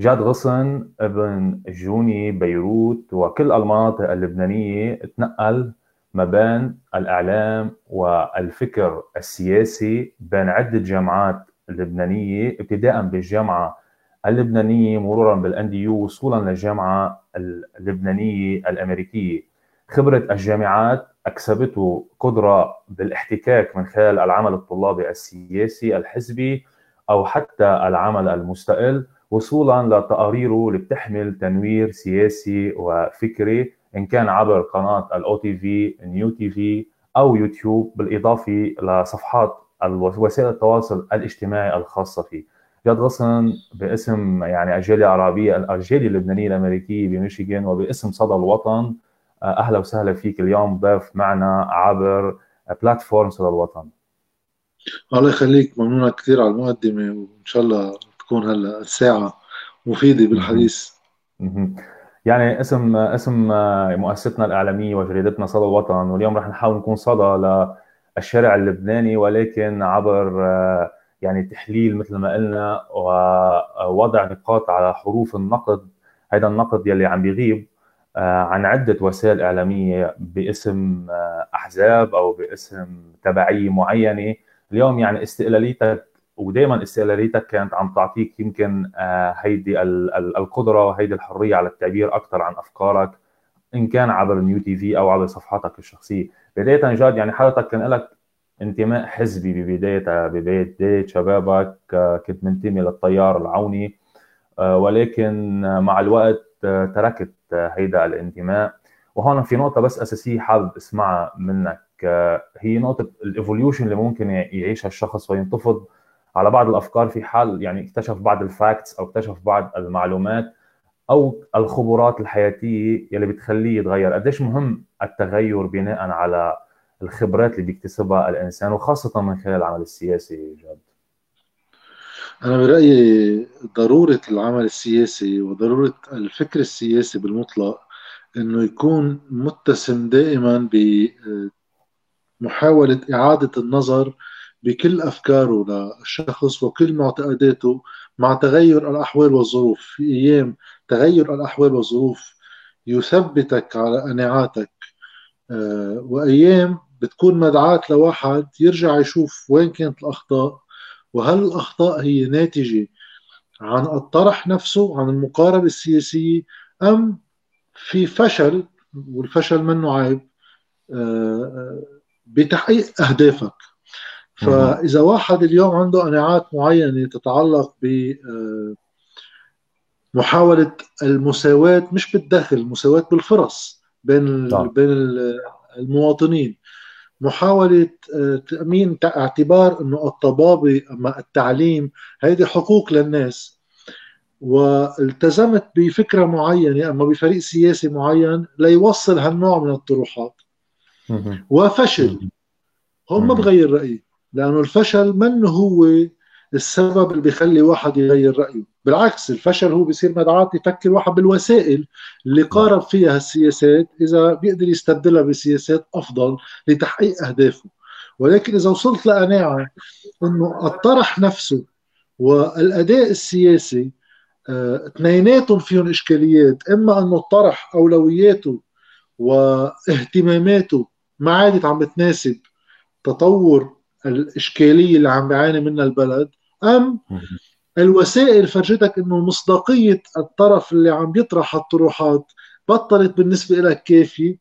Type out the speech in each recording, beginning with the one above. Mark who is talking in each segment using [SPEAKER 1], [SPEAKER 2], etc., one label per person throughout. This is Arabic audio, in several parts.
[SPEAKER 1] جاد غصن ابن جوني بيروت وكل المناطق اللبنانية تنقل ما بين الإعلام والفكر السياسي بين عدة جامعات اللبنانية ابتداء بالجامعة اللبنانية مرورا بالانديو يو وصولا للجامعة اللبنانية الأمريكية. خبرة الجامعات أكسبته قدرة بالاحتكاك من خلال العمل الطلابي السياسي الحزبي أو حتى العمل المستقل. وصولا لتقاريره اللي بتحمل تنوير سياسي وفكري إن كان عبر قناة ال OTV New TV أو يوتيوب بالإضافة لصفحات وسائل التواصل الاجتماعي الخاصة فيه. جاد غصن باسم يعني الجالية العربية الجالية اللبنانية الأمريكية بميشيغان وباسم صدى الوطن أهلا وسهلا فيك اليوم ضيف معنا عبر بلاتفورم صدى الوطن.
[SPEAKER 2] الله يخليك ممنونة كثير على المقدمة وإن شاء الله تكون هلا الساعة مفيدة بالحديث.
[SPEAKER 1] يعني اسم اسم مؤسستنا الإعلامية وجريدتنا صدى الوطن واليوم رح نحاول نكون صدى للشارع اللبناني ولكن عبر يعني تحليل مثل ما قلنا ووضع نقاط على حروف النقد هذا النقد يلي عم بيغيب عن عدة وسائل إعلامية باسم أحزاب أو باسم تبعية معينة. اليوم يعني استقلاليتك ودائما استقلاليتك كانت عم تعطيك يمكن آه، هيدي القدرة وهيدي الحرية على التعبير أكثر عن أفكارك إن كان عبر النيو تي في أو عبر صفحاتك الشخصية. بداية جاد يعني حضرتك كان لك انتماء حزبي ببدايتها ببداية شبابك آه، كنت منتمي للتيار العوني آه، ولكن مع الوقت تركت هيدا الانتماء. وهون في نقطة بس أساسية حابب أسمعها منك هي نقطة ال evolution اللي ممكن يعيشها الشخص وينتفض على بعض الأفكار في حال يعني اكتشف بعض ال facts أو اكتشف بعض المعلومات أو الخبرات الحياتية يلي بتخليه يتغير. قديش مهم التغير بناء على الخبرات اللي بيكتسبها الإنسان وخاصة من خلال العمل السياسي جد؟
[SPEAKER 2] أنا برأيي ضرورة العمل السياسي وضرورة الفكر السياسي بالمطلق إنه يكون متسم دائما بمحاولة إعادة النظر بكل أفكاره للشخص وكل معتقداته مع تغير الأحوال والظروف. في أيام تغير الأحوال والظروف يثبتك على قناعاتك آه، وأيام بتكون مدعاة لواحد يرجع يشوف وين كانت الأخطاء وهل الأخطاء هي ناتجة عن الطرح نفسه عن المقاربة السياسية أم في فشل والفشل منه عيب آه، آه، بتحقيق أهدافك. فإذا واحد اليوم عنده قناعات معينة تتعلق ب آه، محاولة المساواة مش بالدخل المساواة بالفرص بين طبعا. بين المواطنين. محاولة آه، تأمين اعتبار إنه الطبابة أما التعليم هيدي حقوق للناس. والتزمت بفكرة معينة أما بفريق سياسي معين ليوصل هالنوع من الطروحات. وفشل. هون ما بغير رأيي. لأنه الفشل من هو السبب اللي بيخلي واحد يغير رأيه؟ بالعكس الفشل هو بيصير مدعاة يفكر واحد بالوسائل اللي قارب فيها السياسات إذا بيقدر يستبدلها بسياسات أفضل لتحقيق أهدافه. ولكن إذا وصلت لقناعة إنه الطرح نفسه والأداء السياسي آه، اثنيناتهم فيهم إشكاليات إما إنه الطرح أولوياته واهتماماته ما عادت عم بتناسب تطور الإشكالية اللي عم بيعاني منها البلد أم الوسائل فرجتك إنه مصداقية الطرف اللي عم يطرح الطروحات بطلت بالنسبة لك كافية؟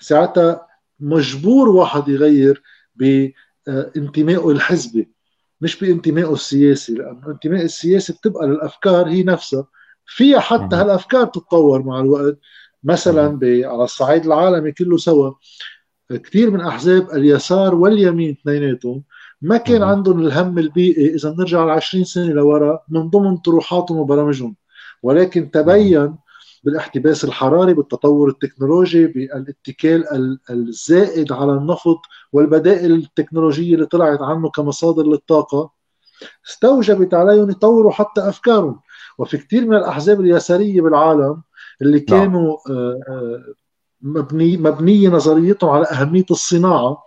[SPEAKER 2] ساعتها مجبور واحد يغير بانتمائه الحزبي مش بانتمائه السياسي لأنه الانتماء السياسي بتبقى للأفكار هي نفسها. فيها حتى هالأفكار تتطور مع الوقت. مثلا على الصعيد العالمي كله سوا كثير من أحزاب اليسار واليمين اثنيناتهم ما كان عندهم الهم البيئي إذا بنرجع ل 20 سنة لورا من ضمن طروحاتهم وبرامجهم ولكن تبين بالاحتباس الحراري بالتطور التكنولوجي بالاتكال الزائد على النفط والبدائل التكنولوجية اللي طلعت عنه كمصادر للطاقة استوجبت عليهم يطوروا حتى أفكارهم وفي كثير من الأحزاب اليسارية بالعالم اللي نعم. كانوا نعم. مبني مبنية نظريتهم على أهمية الصناعة.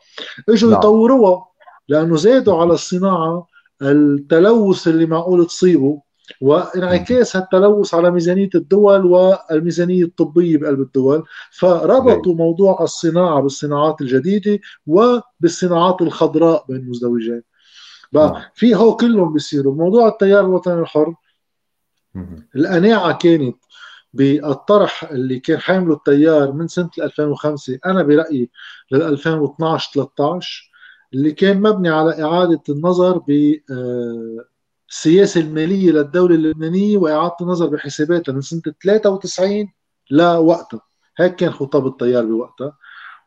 [SPEAKER 2] إجوا نعم. يطوروها لأنه زادوا على الصناعة التلوث اللي معقول تصيبه وانعكاس هالتلوث على ميزانية الدول والميزانية الطبية بقلب الدول. فربطوا موضوع الصناعة بالصناعات الجديدة وبالصناعات الخضراء بين المزدوجين بقى نعم. في هو كلهم بيصيروا. موضوع التيار الوطني الحر القناعة كانت بالطرح اللي كان حامله التيار من سنة 2005 أنا برأيي لل 2012 13 اللي كان مبني على إعادة النظر ب آه، السياسة المالية للدولة اللبنانية وإعادة النظر بحساباتها من سنة 93 لوقتها. هيك كان خطاب التيار بوقتها.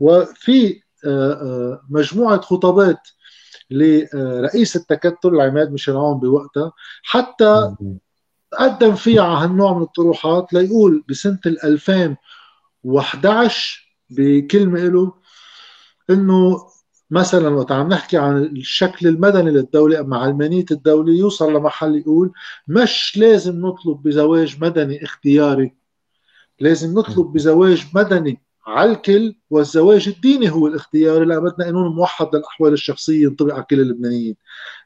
[SPEAKER 2] وفي آه، آه، مجموعة خطابات لرئيس التكتل عماد ميشيل عون بوقتها حتى قدم فيها على هالنوع من الطروحات ليقول بسنة 2011 بكلمة له إنه مثلا وقت عم نحكي عن الشكل المدني للدولة مع علمانية الدولة يوصل لمحل يقول مش لازم نطلب بزواج مدني اختياري لازم نطلب بزواج مدني على الكل والزواج الديني هو الاختياري لأن بدنا قانون موحد للأحوال الشخصية ينطبق على كل اللبنانيين.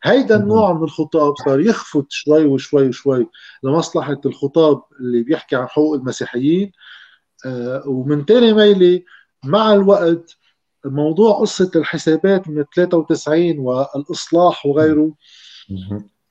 [SPEAKER 2] هيدا النوع من الخطاب صار يخفت شوي وشوي وشوي لمصلحة الخطاب اللي بيحكي عن حقوق المسيحيين. آه ومن تاني ميلي مع الوقت موضوع قصة الحسابات من 93 والإصلاح وغيره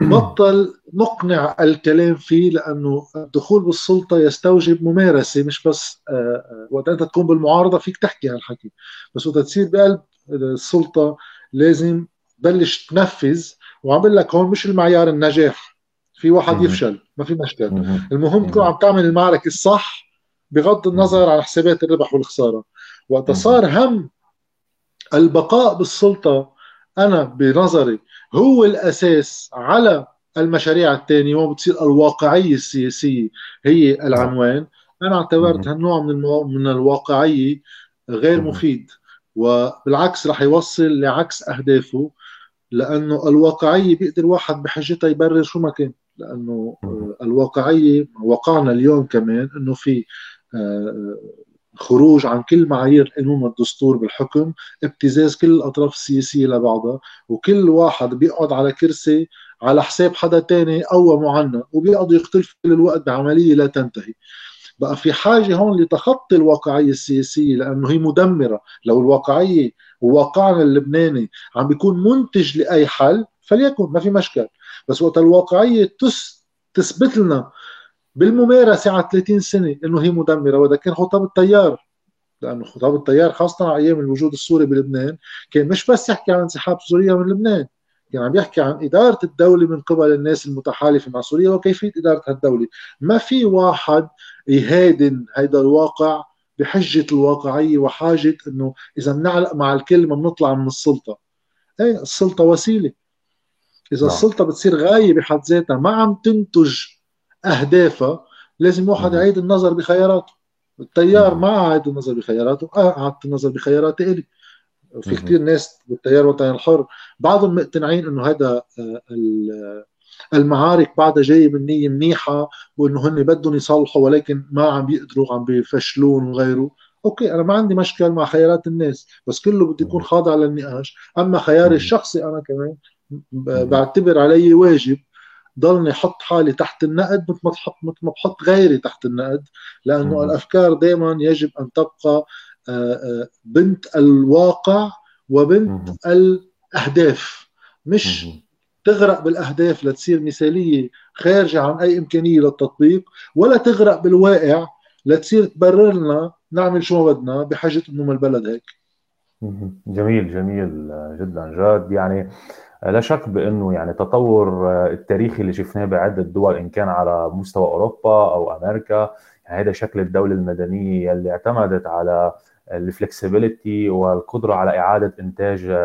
[SPEAKER 2] بطل نقنع الكلام فيه لأنه الدخول بالسلطة يستوجب ممارسة مش بس آه، آه، وقت أنت تكون بالمعارضة فيك تحكي هالحكي. بس وقت تصير بقلب السلطة لازم تبلش تنفذ. وعم بقول لك هون مش المعيار النجاح في واحد يفشل ما في مشكلة. المهم تكون عم تعمل المعركة الصح بغض النظر عن حسابات الربح والخسارة. وقت صار هم البقاء بالسلطة أنا بنظري هو الأساس على المشاريع الثانية وبتصير الواقعية السياسية هي العنوان. أنا اعتبرت هالنوع من المو... من الواقعية غير مفيد وبالعكس رح يوصل لعكس أهدافه لأنه الواقعية بيقدر واحد بحجتها يبرر شو ما كان. لأنه الواقعية وقعنا اليوم كمان أنه في آه، خروج عن كل معايير القانون والدستور بالحكم ابتزاز كل الأطراف السياسية لبعضها وكل واحد بيقعد على كرسي على حساب حدا تاني أو معنا وبيقعدوا يختلفوا كل الوقت بعملية لا تنتهي. بقى في حاجة هون لتخطي الواقعية السياسية لأنه هي مدمرة. لو الواقعية وواقعنا اللبناني عم بيكون منتج لأي حل فليكن ما في مشكل. بس وقت الواقعية تثبت لنا بالممارسة على 30 سنة إنه هي مدمرة وهذا كان خطاب التيار لأنه خطاب التيار خاصة على أيام الوجود السوري بلبنان كان مش بس يحكي عن انسحاب سوريا من لبنان كان عم يحكي عن إدارة الدولة من قبل الناس المتحالفة مع سوريا وكيفية إدارة هالدولة. ما في واحد يهادن هيدا الواقع بحجة الواقعية وحاجة أنه إذا بنعلق مع الكل ما بنطلع من السلطة. إيه السلطة وسيلة. إذا نعم. السلطة بتصير غاية بحد ذاتها ما عم تنتج اهدافها لازم واحد يعيد النظر بخياراته. التيار ما عاد النظر بخياراته. آه عاد النظر بخياراتي إلي. في كثير ناس بالتيار الوطني الحر بعضهم مقتنعين إنه هذا آه، المعارك بعدها جاية من نية منيحة وإنه هن بدهم يصلحوا ولكن ما عم بيقدروا عم بيفشلون وغيره. أوكي أنا ما عندي مشكل مع خيارات الناس بس كله بده يكون خاضع للنقاش. أما خياري الشخصي أنا كمان بعتبر علي واجب ضلني أحط حالي تحت النقد مثل ما تحط مثل ما بحط غيري تحت النقد لأنه مم. الأفكار دائما يجب أن تبقى آه، آه، بنت الواقع وبنت مم. الأهداف مش مم. تغرق بالأهداف لتصير مثالية خارجة عن أي إمكانية للتطبيق ولا تغرق بالواقع لتصير تبرر لنا نعمل شو ما بدنا بحاجة انه البلد هيك
[SPEAKER 1] جميل جميل جدا جاد يعني لا شك بأنه يعني تطور التاريخي اللي شفناه بعدة دول إن كان على مستوى أوروبا أو أمريكا يعني هذا شكل الدولة المدنية اللي اعتمدت على الفلكسبيليتي والقدرة على إعادة إنتاج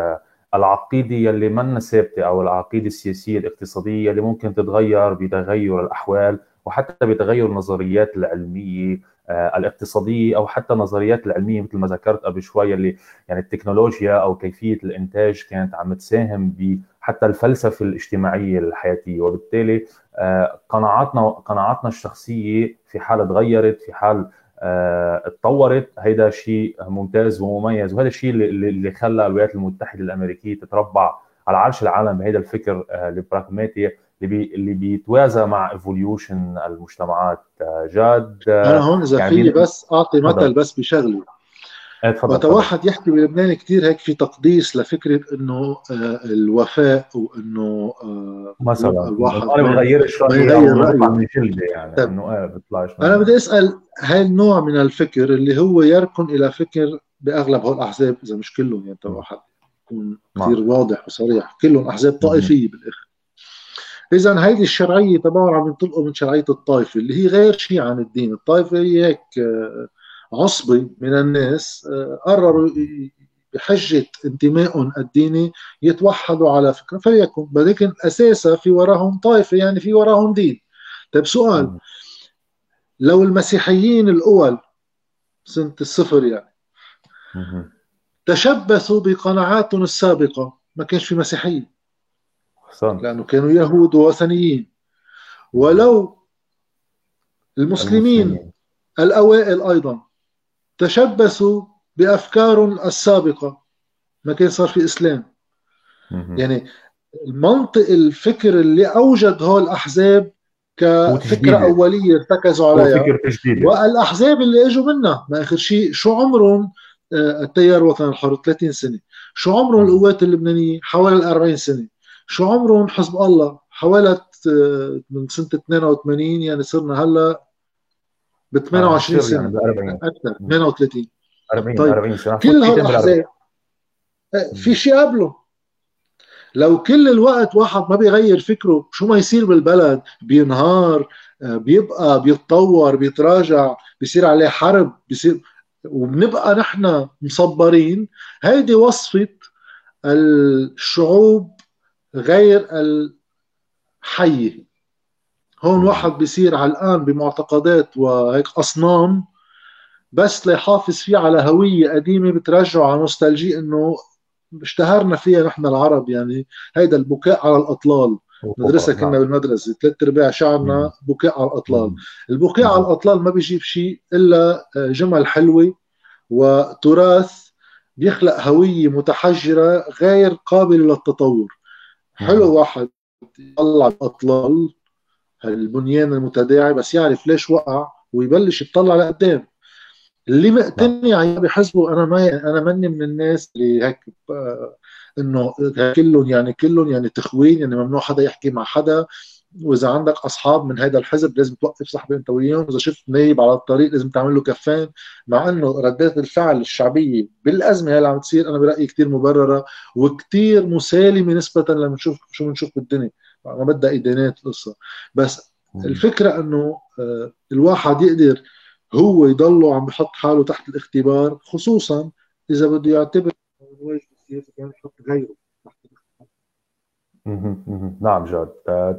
[SPEAKER 1] العقيدة يلي منا ثابتة أو العقيدة السياسية الاقتصادية اللي ممكن تتغير بتغير الأحوال وحتى بتغير النظريات العلمية آه، الاقتصادية أو حتى النظريات العلمية مثل ما ذكرت قبل شوي اللي يعني التكنولوجيا أو كيفية الإنتاج كانت عم تساهم ب حتى الفلسفة الاجتماعية الحياتية. وبالتالي آه، قناعاتنا قناعاتنا الشخصية في حال تغيرت في حال اتطورت آه، هيدا شيء ممتاز ومميز. وهذا الشيء اللي خلى الولايات المتحدة الأمريكية تتربع على عرش العالم بهذا الفكر البراغماتي. اللي بي اللي بيتوازى مع evolution المجتمعات. جاد
[SPEAKER 2] أنا هون إذا يعني في بس أعطي مثل بس بشغله
[SPEAKER 1] إيه،
[SPEAKER 2] وقت واحد يحكي بلبنان كثير هيك في تقديس لفكرة إنه آه، الوفاء وإنه
[SPEAKER 1] آه، مثلا الواحد ما بغير بغير رأيه. من جلده يعني طيب. إنه إيه بيطلعش
[SPEAKER 2] أنا بدي أسأل هاي النوع من الفكر اللي هو يركن إلى فكر بأغلب هول الأحزاب إذا مش كلهم يعني واحد يكون كثير واضح وصريح كلهم أحزاب طائفية بالآخر. إذا هيدي الشرعية تبعهم عم ينطلقوا من شرعية الطائفة اللي هي غير شيء عن الدين. الطائفة هي هيك آه، عصبة من الناس آه، قرروا بحجة انتمائهم الديني يتوحدوا على فكرة. فليكن ولكن أساسا في وراهم طائفة يعني في وراهم دين. طيب سؤال لو المسيحيين الأول سنة الصفر يعني تشبثوا بقناعاتهم السابقة ما كانش في مسيحية لأنه كانوا يهود ووثنيين ولو المسلمين, المسلمين. الأوائل أيضا تشبثوا بأفكار السابقة ما كان صار في إسلام. يعني المنطق الفكر اللي أوجد هول الأحزاب كفكرة أولية ارتكزوا عليها. والأحزاب اللي إجوا منها ما آخر شيء شو عمرهم آه، التيار الوطني الحر 30 سنة. شو عمرهم القوات اللبنانية؟ حوالي ال 40 سنة. شو عمرهم حزب الله؟ حوالي آه، من سنة 82 يعني صرنا هلأ ب 28 سنة. يعني أكثر 38
[SPEAKER 1] 40 طيب 40 سنة.
[SPEAKER 2] كل هالاحزاب آه، في شيء قبله. لو كل الوقت واحد ما بيغير فكره شو ما يصير بالبلد؟ بينهار آه، بيبقى بيتطور بيتراجع بيصير عليه حرب بيصير وبنبقى نحن مصبرين. هيدي وصفة الشعوب غير الحية هون واحد بيصير علقان بمعتقدات وهيك أصنام بس ليحافظ فيه على هوية قديمة بترجعه على نوستالجي إنه اشتهرنا فيها نحن العرب. يعني هيدا البكاء على الأطلال. ندرسها كنا بالمدرسة ثلاث أرباع شعرنا بكاء على الأطلال. البكاء على الأطلال ما بيجيب شيء إلا جمل حلوة وتراث بيخلق هوية متحجرة غير قابلة للتطور. حلو واحد يطلع الأطلال البنيان المتداعي بس يعرف ليش وقع ويبلش يطلع لقدام. اللي مقتنع يعني بحسبه أنا ما أنا ماني من الناس اللي هيك إنه كلهم يعني كلهم يعني تخوين يعني ممنوع حدا يحكي مع حدا. وإذا عندك أصحاب من هذا الحزب لازم توقف صاحبي انت وياهم اذا شفت نايب على الطريق لازم تعمل له كفان مع إنه ردات الفعل الشعبية بالأزمة اللي عم تصير أنا برأيي كثير مبررة وكثير مسالمة نسبة لما نشوف شو بنشوف بالدنيا. ما بدها إدانات القصة بس الفكرة إنه آه، الواحد يقدر هو يضله عم بحط حاله تحت الاختبار خصوصا إذا بده يعتبر كان يحط غيره.
[SPEAKER 1] نعم جاد.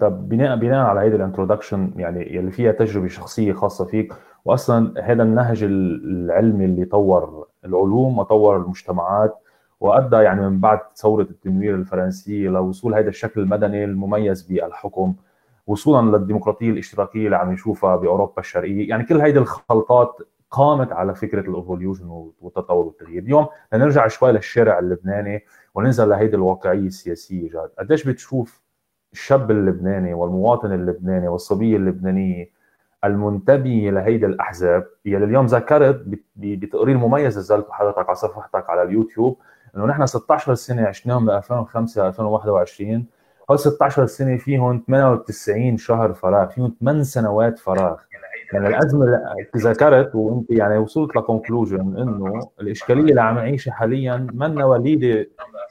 [SPEAKER 1] طب بناء بناء على هيدي الانترودكشن يعني يلي فيها تجربة شخصية خاصة فيك واصلا هذا النهج العلمي اللي طور العلوم وطور المجتمعات وأدى يعني من بعد ثورة التنوير الفرنسية لوصول هذا الشكل المدني المميز بالحكم وصولا للديمقراطية الاشتراكية اللي عم نشوفها بأوروبا الشرقية. يعني كل هيدي الخلطات قامت على فكرة الايفوليوشن والتطور والتغيير. اليوم لنرجع شوي للشارع اللبناني. وننزل لهيدي الواقعيه السياسيه جاد. قديش بتشوف الشاب اللبناني والمواطن اللبناني والصبيه اللبنانيه المنتميه لهيدي الأحزاب يلي اليوم ذكرت بتقرير مميز نزلته حضرتك على صفحتك على اليوتيوب إنه نحن 16 سنة عشناهم ب 2005 2021 هول 16 سنة فيهم 98 شهر فراغ فيهم 8 سنوات فراغ. يعني الأزمة اللي تذكرت وأنت يعني وصلت لكونكلوجن إنه الإشكالية اللي عم نعيشها حاليا منا وليدة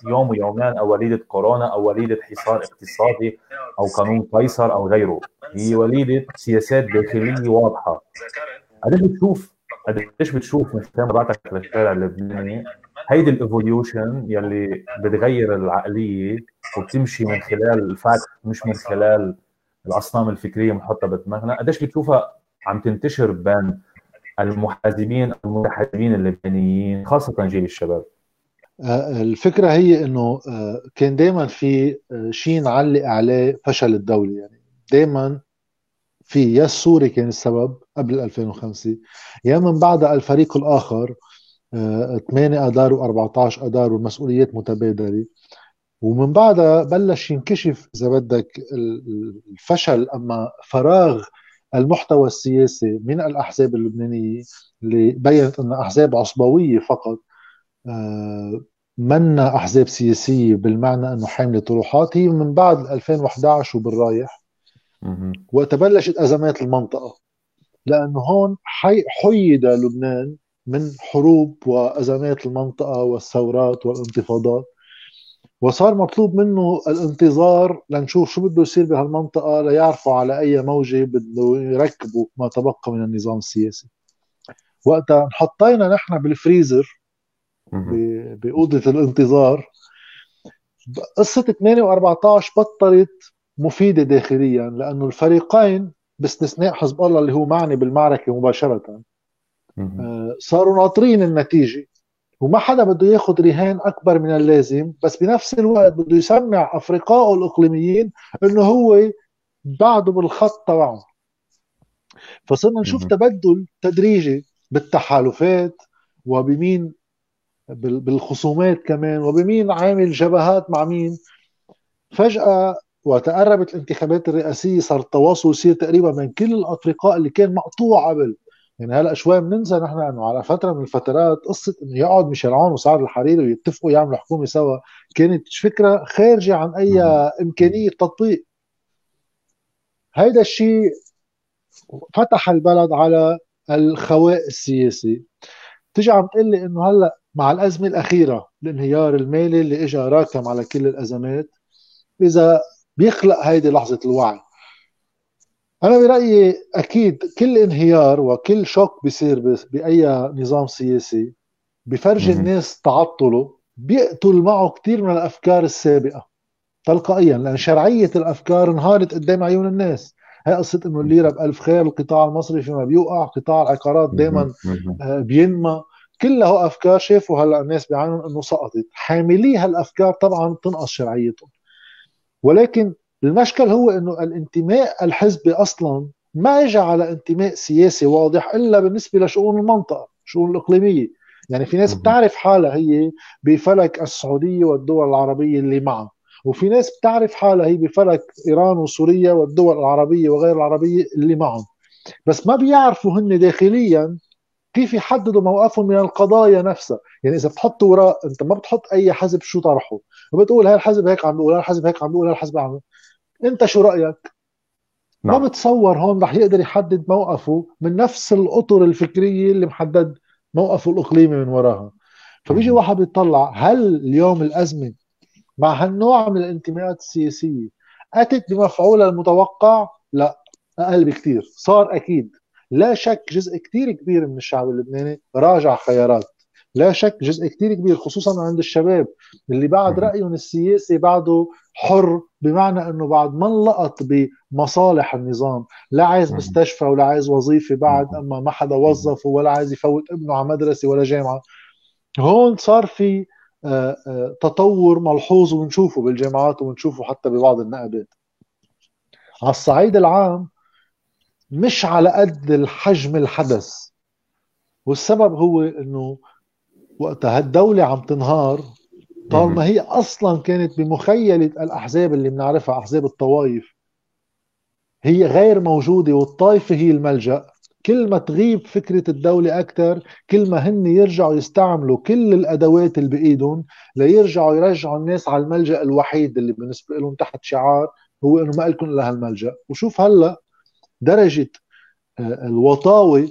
[SPEAKER 1] يوم ويومين أو وليدة كورونا أو وليدة حصار اقتصادي أو قانون قيصر أو غيره. هي وليدة سياسات داخلية واضحة. قديش بتشوف؟ قديش بتشوف من متابعتك للشارع اللبناني هيدي ال evolution يلي بتغير العقلية وبتمشي من خلال ال fact مش من خلال الأصنام الفكرية محطة بدماغنا قديش بتشوفها عم تنتشر بين المحازبين المتحزبين اللبنانيين خاصة جيل الشباب.
[SPEAKER 2] آه، الفكرة هي إنه آه، كان دائما في آه، شيء نعلق عليه فشل الدولة. يعني دائما في يا السوري كان السبب قبل 2005 يا من بعدها الفريق الآخر 8 اذار و14 اذار والمسؤوليات متبادلة. ومن بعدها بلش ينكشف إذا بدك الفشل. أما فراغ المحتوى السياسي من الأحزاب اللبنانية اللي بينت انها أحزاب عصبوية فقط آه، منا أحزاب سياسية بالمعنى أنه حاملة طروحات هي من بعد 2011 وبالرايح وقت بلشت أزمات المنطقة. لأنه هون حيد لبنان من حروب وأزمات المنطقة والثورات والانتفاضات. وصار مطلوب منه الانتظار لنشوف شو بده يصير بهالمنطقة ليعرفوا على أي موجة بده يركبوا ما تبقى من النظام السياسي. وقتها انحطينا نحن بالفريزر بأوضة الانتظار. قصة 8 و14 بطلت مفيدة داخليا لأنه الفريقين باستثناء حزب الله اللي هو معني بالمعركة مباشرة آه، صاروا ناطرين النتيجة. وما حدا بده ياخذ رهان أكبر من اللازم بس بنفس الوقت بده يسمع افرقائه الإقليميين إنه هو بعده بالخط تبعه فصرنا نشوف تبدل تدريجي بالتحالفات وبمين بالخصومات كمان وبمين عامل جبهات مع مين. فجأة وتقربت الانتخابات الرئاسية صار التواصل يصير تقريبا من كل الأفرقاء اللي كان مقطوع قبل. يعني هلا شوي بننسى نحن إنه على فترة من الفترات قصة إنه يقعد ميشيل عون وسعد الحريري ويتفقوا يعملوا حكومة سوا. كانت فكرة خارجة عن أي إمكانية تطبيق. هيدا الشيء فتح البلد على الخواء السياسي. تجي عم تقول لي إنه هلا مع الأزمة الأخيرة الانهيار المالي اللي اجى راكم على كل الأزمات إذا بيخلق هيدي لحظة الوعي. أنا برأيي أكيد كل انهيار وكل شوك بيصير بأي نظام سياسي بفرجي الناس تعطله بيقتل معه كثير من الأفكار السابقة تلقائيا لأن شرعية الأفكار انهارت قدام عيون الناس. هي قصة إنه الليره بألف خير القطاع المصري فيما بيوقع قطاع العقارات دائما آه، بينمى. كلها أفكار شافوا هلأ الناس بيعانوا إنه سقطت. حاملي هالأفكار طبعا تنقص شرعيتهم. ولكن المشكل هو إنه الانتماء الحزبي أصلا ما اجى على انتماء سياسي واضح إلا بالنسبة لشؤون المنطقة، الشؤون الإقليمية، يعني في ناس بتعرف حالها هي بفلك السعودية والدول العربية اللي معها، وفي ناس بتعرف حالها هي بفلك إيران وسوريا والدول العربية وغير العربية اللي معهم. بس ما بيعرفوا هن داخليا كيف يحددوا موقفهم من القضايا نفسها. يعني إذا بتحط وراء أنت ما بتحط أي حزب شو طرحه. وبتقول هاي الحزب هيك عم بيقول هاي الحزب هيك عم بيقول هاي الحزب عم انت شو رأيك؟ نعم. ما بتصور هون رح يقدر يحدد موقفه من نفس الأطر الفكرية اللي محدد موقفه الإقليمي من وراها. فبيجي واحد بيطلع هل اليوم الأزمة مع هالنوع من الانتماءات السياسية أتت بمفعولها المتوقع؟ لا أقل بكثير صار أكيد. لا شك جزء كثير كبير من الشعب اللبناني راجع خيارات لا شك جزء كثير كبير خصوصا عند الشباب. اللي بعد رايهم السياسي بعده حر بمعنى إنه بعد ما انلقط بمصالح النظام لا عايز مستشفى ولا عايز وظيفة بعد أما ما حدا وظفه ولا عايز يفوت ابنه على مدرسة ولا جامعة. هون صار في آه، آه، تطور ملحوظ ونشوفه بالجامعات ونشوفه حتى ببعض النقابات. على الصعيد العام مش على قد الحجم الحدث والسبب هو إنه وقتها هالدولة عم تنهار طالما هي أصلا كانت بمخيلة الأحزاب اللي بنعرفها أحزاب الطوائف. هي غير موجودة والطائفة هي الملجأ. كل ما تغيب فكرة الدولة أكثر كل ما هن يرجعوا يستعملوا كل الأدوات اللي بإيدهم ليرجعوا يرجعوا الناس على الملجأ الوحيد اللي بالنسبة لهم تحت شعار هو إنه ما لكم إلا هالملجأ. وشوف هلأ درجة آه، الوطاوة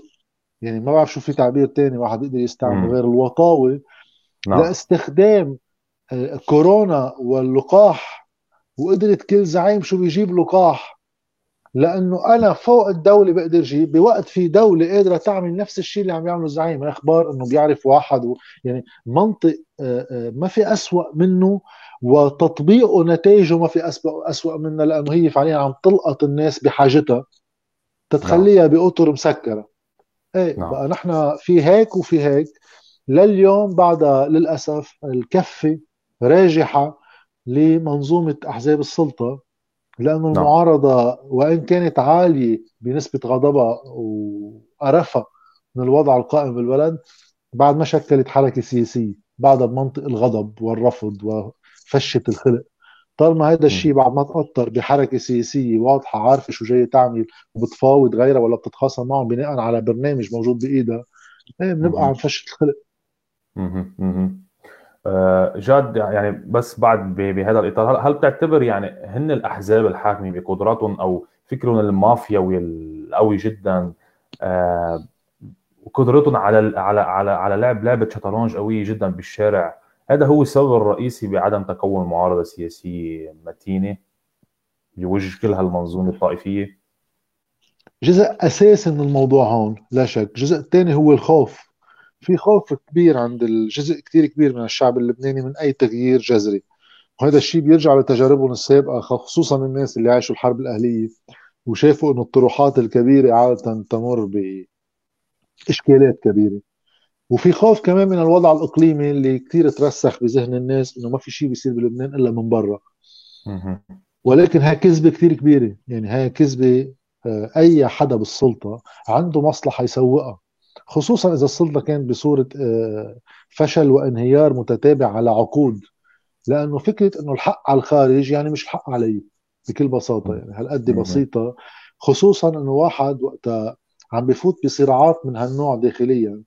[SPEAKER 2] يعني ما بعرف شو في تعبير تاني واحد يقدر يستعمله غير الوطاوة نعم. لاستخدام آه، كورونا واللقاح وقدرت كل زعيم شو بيجيب لقاح. لأنه أنا فوق الدولة بقدر أجيب بوقت في دولة قادرة تعمل نفس الشيء اللي عم يعمله الزعيم. أخبار إنه بيعرف واحد و... يعني منطق آه، ما في أسوأ منه وتطبيقه نتائجه ما في أسوأ منه لأنه هي فعليا عم تلقط الناس بحاجتها تتخليها نعم. بأطر مسكرة. إيه نعم. بقى نحن في هيك وفي هيك لليوم بعدها للأسف الكفة راجحة لمنظومة أحزاب السلطة لأنه نعم. المعارضة وإن كانت عالية بنسبة غضبها وقرفها من الوضع القائم بالبلد بعد ما شكلت حركة سياسية بعدها بمنطق الغضب والرفض وفشه الخلق طالما هذا الشيء بعد ما تأطر بحركة سياسية واضحة عارفة شو جاي تعمل وبتفاوض غيرها ولا بتتخاصم معهم بناء على برنامج موجود بإيدها. إيه بنبقى عم فشل الخلق
[SPEAKER 1] آه، جاد يعني بس بعد بهذا الإطار هل بتعتبر يعني هن الأحزاب الحاكمة بقدراتهم أو فكرهم المافياوي القوي جدا آه، وقدرتهم على على على على لعب لعبة شطرنج قوية جدا بالشارع هذا هو السبب الرئيسي بعدم تكون معارضة سياسية متينة بوجه كل هالمنظومة الطائفية.
[SPEAKER 2] جزء أساسي من الموضوع هون لا شك. الجزء الثاني هو الخوف. في خوف كبير عند الجزء كثير كبير من الشعب اللبناني من أي تغيير جذري. وهذا الشيء بيرجع لتجاربهم السابقة خصوصا الناس اللي عاشوا الحرب الأهلية وشافوا إنه الطروحات الكبيرة عادة تمر بإشكالات كبيرة. وفي خوف كمان من الوضع الإقليمي اللي كثير ترسخ بذهن الناس إنه ما في شيء بيصير بلبنان إلا من برا. ولكن هاي كذبة كثير كبيرة. يعني هاي كذبة آه، أي حدا بالسلطة عنده مصلحة يسوقها. خصوصا إذا السلطة كانت بصورة آه، فشل وانهيار متتابع على عقود. لأنه فكرة إنه الحق على الخارج يعني مش الحق علي بكل بساطة يعني. هالقد بسيطة. خصوصا إنه واحد وقتها عم بفوت بصراعات من هالنوع داخليا.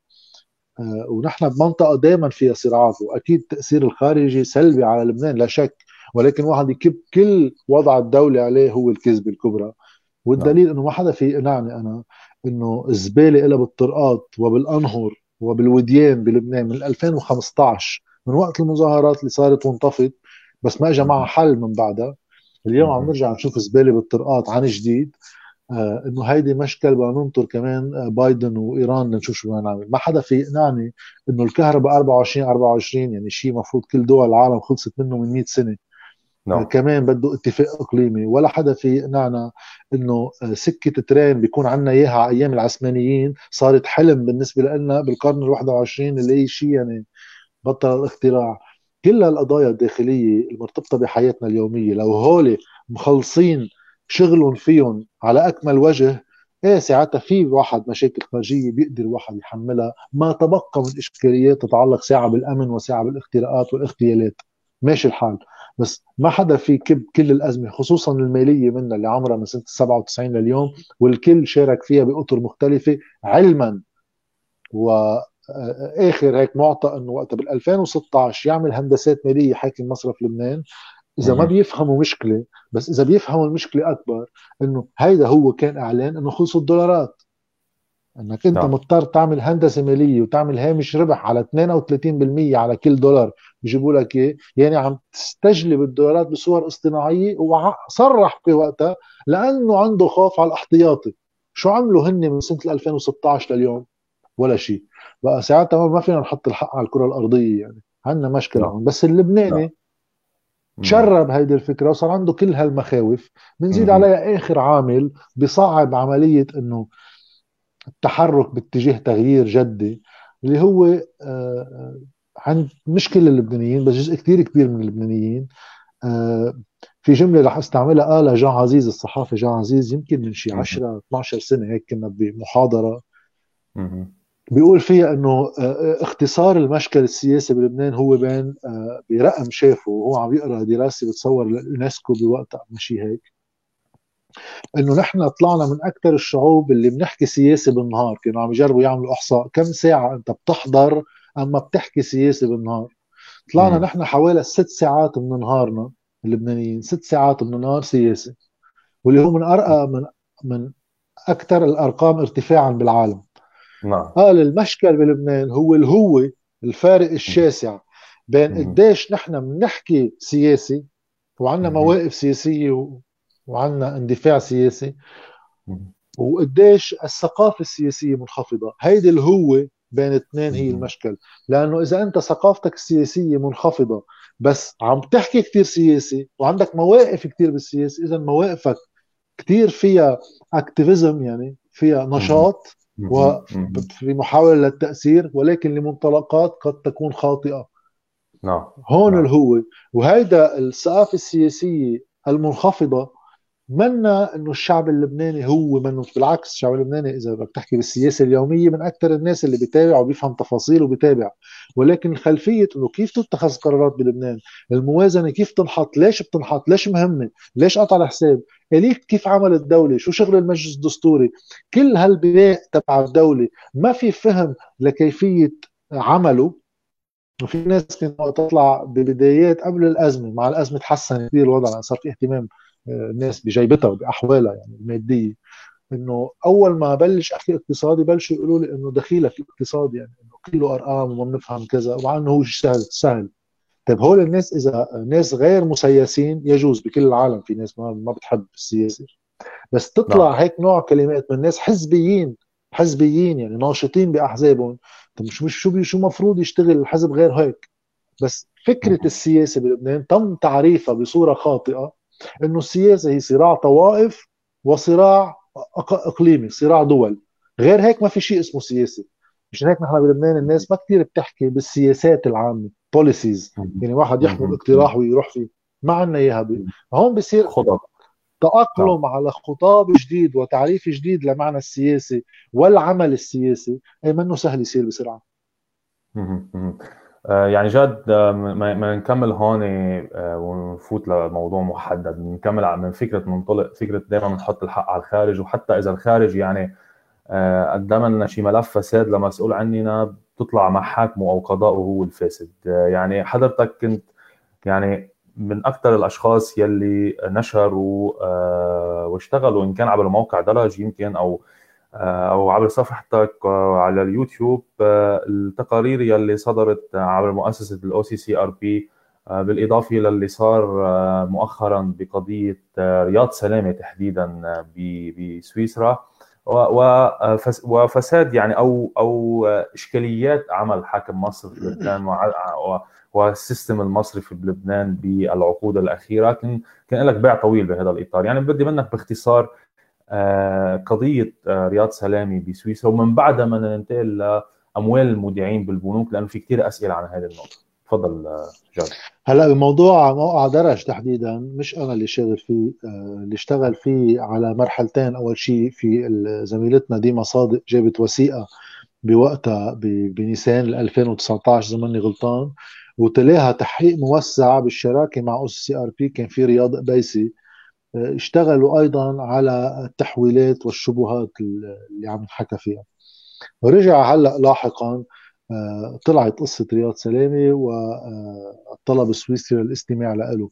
[SPEAKER 2] ونحن بمنطقة دائما فيها صراعات وأكيد التاثير الخارجي سلبي على لبنان لا شك. ولكن واحد يكب كل وضع الدولة عليه هو الكذبة الكبرى. والدليل إنه ما حدا في يقنعني أنا إنه الزبالة لها بالطرقات وبالأنهر وبالوديان بلبنان من 2015 من وقت المظاهرات اللي صارت وانطفت. بس ما اجى معها حل من بعدها. اليوم عم نرجع نشوف زبالة بالطرقات عن جديد. آه إنه هيدي مشكل بدنا ننطر كمان آه بايدن وإيران لنشوف شو بدنا نعمل. ما حدا في يقنعني إنه الكهرباء 24 24 يعني شيء مفروض كل دول العالم خلصت منه من 100 سنة. نعم. كمان بده اتفاق إقليمي. ولا حدا في يقنعنا إنه آه، سكة ترين بيكون عندنا إياها على أيام العثمانيين صارت حلم بالنسبة لنا بالقرن ال21 اللي هي شيء يعني بطل الاختراع. كل القضايا الداخلية المرتبطة بحياتنا اليومية لو هول مخلصين شغلهم فيهم على أكمل وجه إيه ساعتها في واحد مشاكل خارجيه بيقدر واحد يحملها؟ ما تبقى من إشكاليات تتعلق ساعة بالأمن وساعة بالاختراقات والاغتيالات. ماشي الحال. بس ما حدا في كب كل الأزمة خصوصا المالية منها اللي عمرها من سنة 97 لليوم والكل شارك فيها بأطر مختلفة علما. و آخر هيك معطى إنه وقت بال 2016 يعمل هندسات مالية حاكم مصرف لبنان. إذا ما بيفهموا مشكلة بس إذا بيفهموا المشكلة أكبر إنه هيدا هو كان إعلان إنه خلصوا الدولارات. إنك أنت نعم. مضطر تعمل هندسة مالية وتعمل هامش ربح على 32% على كل دولار بيجيبوا لك إياه يعني عم تستجلب الدولارات بصور اصطناعية وصرح بوقتها لأنه عنده خوف على الاحتياطي. شو عملوا هن من سنة 2016 لليوم؟ ولا شيء. بقى ساعتها ما فينا نحط الحق على الكرة الأرضية يعني. عندنا مشكلة نعم. بس اللبناني نعم. تشرب هيدي الفكرة وصار عنده كل هالمخاوف بنزيد عليها آخر عامل بصعب عملية إنه التحرك باتجاه تغيير جدي اللي هو آه، آه، عند مش كل اللبنانيين بس جزء كثير كبير من اللبنانيين آه، في جملة رح أستعملها قالها جان عزيز الصحافي جان عزيز يمكن من شي 10 12 سنة هيك كنا بمحاضرة. بيقول فيها إنه اختصار المشكل السياسي بلبنان هو بين برقم شافه وهو عم يقرأ دراسة بتصور اليونسكو بوقتها مشي هيك إنه نحن طلعنا من أكثر الشعوب اللي بنحكي سياسي بالنهار كانوا عم يجربوا يعملوا إحصاء. كم ساعة أنت بتحضر أما بتحكي سياسي بالنهار؟ طلعنا نحن حوالي ست ساعات من نهارنا اللبنانيين ست ساعات من النهار سياسي واللي هو من أرقى من من أكثر الأرقام ارتفاعا بالعالم. نعم. قال المشكل بلبنان هو الهو الفارق الشاسع بين قديش نحن بنحكي سياسي وعندنا مواقف سياسية وعندنا اندفاع سياسي وقديش الثقافة السياسية منخفضة. هيدي الهوة بين اثنين هي المشكل. لأنه إذا أنت ثقافتك السياسية منخفضة بس عم تحكي كثير سياسي وعندك مواقف كثير بالسياسة إذا مواقفك كثير فيها اكتيفيزم يعني فيها نشاط وفي محاولة للتأثير ولكن لمنطلقات قد تكون خاطئة. نعم. هون نعم. الهوة وهيدا الثقافة السياسية المنخفضة منا إنه الشعب اللبناني هو منه بالعكس الشعب اللبناني إذا بدك تحكي بالسياسة اليومية من أكثر الناس اللي بيتابع وبيفهم تفاصيل وبيتابع. ولكن خلفية إنه كيف تتخذ قرارات بلبنان؟ الموازنة كيف تنحط؟ ليش بتنحط؟ ليش مهمة؟ ليش قطع الحساب؟ اليه كيف عمل الدولة شو شغل المجلس الدستوري؟ كل هالبناء تبع الدولة ما في فهم لكيفية عمله. وفي ناس كانت تطلع ببدايات قبل الأزمة مع الأزمة تحسن كثير الوضع صار في اهتمام الناس بجيبتها وبأحوالها يعني المادية. إنه أول ما بلش احكي اقتصادي بلشوا يقولوا لي إنه دخيلك اقتصاد يعني إنه كله أرقام وما بنفهم كذا ومع إنه هو سهل سهل. طيب هول الناس إذا ناس غير مسيسين يجوز بكل العالم في ناس ما ما بتحب السياسة. بس تطلع نعم. هيك نوع كلمات من ناس حزبيين حزبيين يعني ناشطين بأحزابهم. طيب مش مش شو شو المفروض يشتغل الحزب غير هيك؟ بس فكرة السياسة بلبنان تم تعريفها بصورة خاطئة إنه السياسة هي صراع طوائف وصراع إقليمي صراع دول. غير هيك ما في شيء اسمه سياسة. مشان هيك نحن بلبنان الناس ما كثير بتحكي بالسياسات العامة بوليسيز يعني واحد يحمل اقتراح ويروح فيه. ما عندنا إياها هون بصير خطط تأقلم نعم. على خطاب جديد وتعريف جديد لمعنى السياسي والعمل السياسي أي منه سهل يصير بسرعة.
[SPEAKER 1] آه، يعني جد آه، ما نكمل هون آه، ونفوت لموضوع محدد. نكمل من فكرة منطلق فكرة دائما بنحط الحق على الخارج وحتى إذا الخارج يعني قدم لنا شي ملف فساد لمسؤول عننا بتطلع محاكمه أو قضاؤه هو الفاسد. يعني حضرتك كنت يعني من أكثر الأشخاص يلي نشروا واشتغلوا إن كان عبر موقع درج يمكن أو آه، أو عبر صفحتك على اليوتيوب آه، التقارير يلي صدرت عبر مؤسسة ال OCCRP بالإضافة للي صار آه، مؤخرا بقضية رياض سلامة تحديدا بسويسرا. وفساد يعني أو أو إشكاليات عمل حاكم مصر في لبنان والسيستم المصري في لبنان بالعقود الأخيرة. كان كان لك بيع طويل بهذا الإطار. يعني بدي منك باختصار آه، قضية آه، رياض سلامي بسويسرا ومن بعدها بدنا ننتقل لأموال المودعين بالبنوك لأنه في كثير أسئلة عن هذه النقطه تفضل آه، جاد.
[SPEAKER 2] هلا بموضوع موقع درج تحديدا. مش أنا اللي شاغل فيه اللي اشتغل فيه على مرحلتين. أول شيء في زميلتنا ديما صادق جابت وثيقة بوقتها بنيسان 2019 إذا ماني غلطان. وتلاها تحقيق موسع بالشراكة مع OCCRP كان في رياض قبيسي اشتغلوا أيضا على التحويلات والشبهات اللي عم نحكى فيها. رجع هلأ لاحقا آه، طلعت قصة رياض سلامة والطلب السويسري للاستماع له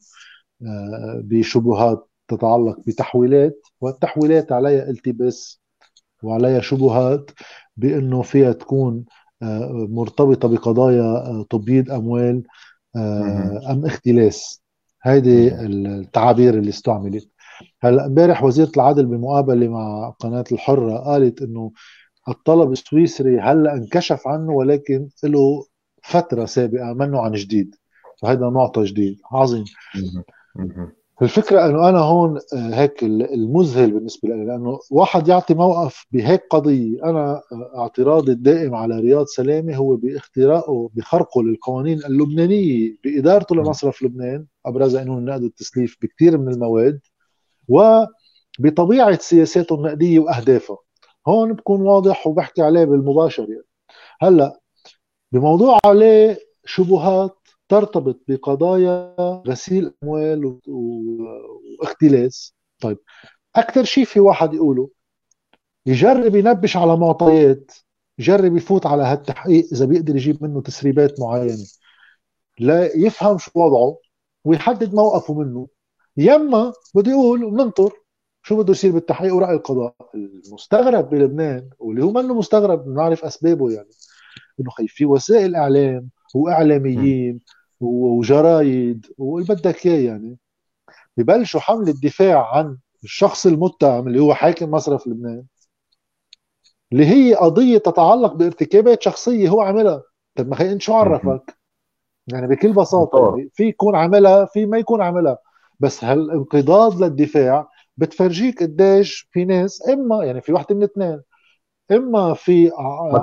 [SPEAKER 2] آه، بشبهات تتعلق بتحويلات والتحويلات عليها التباس وعليها شبهات بأنه فيها تكون آه، مرتبطة بقضايا تبييض أموال أم اختلاس. هيدي التعابير اللي استعملت. هلا امبارح وزيرة العدل بمقابلة مع قناة الحرة قالت إنه الطلب السويسري هلا انكشف عنه ولكن له فترة سابقة منه عن جديد. فهذا معطى جديد. عظيم. الفكرة أنه أنا هون آه، هيك المذهل بالنسبة لي لأنه واحد يعطي موقف بهيك قضية. أنا آه، اعتراضي الدائم على رياض سلامة هو باختراقه بخرقه للقوانين اللبنانية بإدارته لمصرف لبنان أبرز قانون النقد والتسليف بكثير من المواد وبطبيعة سياساته النقدية واهدافها هون بكون واضح وبحكي عليه بالمباشر يعني هلأ بموضوع عليه شبهات ترتبط بقضايا غسيل أموال واختلاس. طيب أكثر شيء في واحد يقوله يجرب ينبش على معطيات يجرب يفوت على هالتحقيق إذا بيقدر يجيب منه تسريبات معينة. لا يفهم شو وضعه ويحدد موقفه منه. يما بده يقول بننطر شو بده يصير بالتحقيق ورأي القضاء. المستغرب بلبنان واللي هو منه مستغرب بنعرف أسبابه يعني. إنه خي في وسائل إعلام وإعلاميين وجرايد واللي بدك إياه يعني. ببلشوا حملة الدفاع عن الشخص المتهم اللي هو حاكم مصرف لبنان اللي هي قضية تتعلق بارتكابات شخصية هو عملها. طيب ما خي انت شو عرفك؟ يعني بكل بساطة يعني في يكون عملها في ما يكون عملها. بس هالانقضاض للدفاع بتفرجيك قديش في ناس إما يعني في وحده من اثنين إما في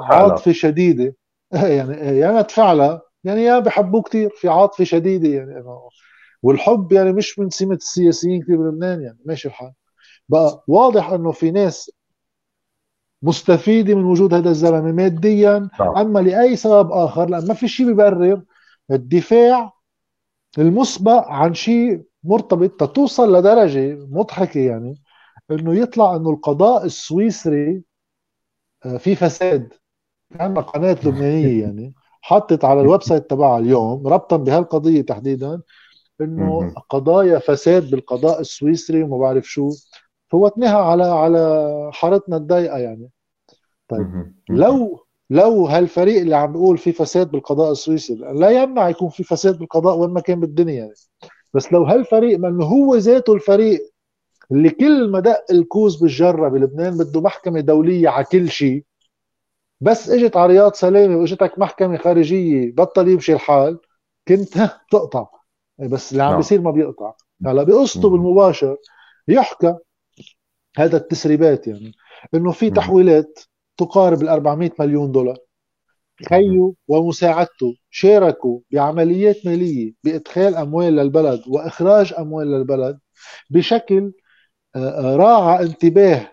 [SPEAKER 2] عاطفة شديدة. يعني يا تفعلها يعني يا بحبوه كثير في عاطفة شديدة يعني. والحب يعني مش من سمة السياسيين كثير بلبنان يعني ماشي الحال. بقى واضح إنه في ناس مستفيدة من وجود هذا الزلمة ماديا
[SPEAKER 1] نعم.
[SPEAKER 2] أما لأي سبب آخر لأن ما في شيء بيبرر الدفاع المسبق عن شيء مرتبط تتوصل لدرجة مضحكة يعني إنه يطلع إنه القضاء السويسري آه، في فساد. عندنا قناة لبنانية يعني. حطت على ال website تبعها اليوم ربطا بهالقضية تحديدا إنه قضايا فساد بالقضاء السويسري وما بعرف شو فوتناها على على حارتنا الضيقة يعني. طيب لو لو هالفريق اللي عم بيقول في فساد بالقضاء السويسري لا يمنع يكون في فساد بالقضاء وين ما كان بالدنيا يعني. بس لو هالفريق ما إنه هو ذاته الفريق اللي كل ما دق الكوز بالجرة بلبنان بده محكمة دولية على كل شيء بس إجت على رياض سلامه وإجتك محكمة خارجية بطل يمشي الحال. كنت تقطع. بس اللي عم نعم. بيصير ما بيقطع. هلا بقصته بالمباشر. يحكى هذا التسريبات يعني إنه في تحويلات تقارب ال 400 مليون دولار. خيو ومساعدته شاركوا بعمليات مالية بإدخال أموال للبلد وإخراج أموال للبلد بشكل آه، آه، راعى انتباه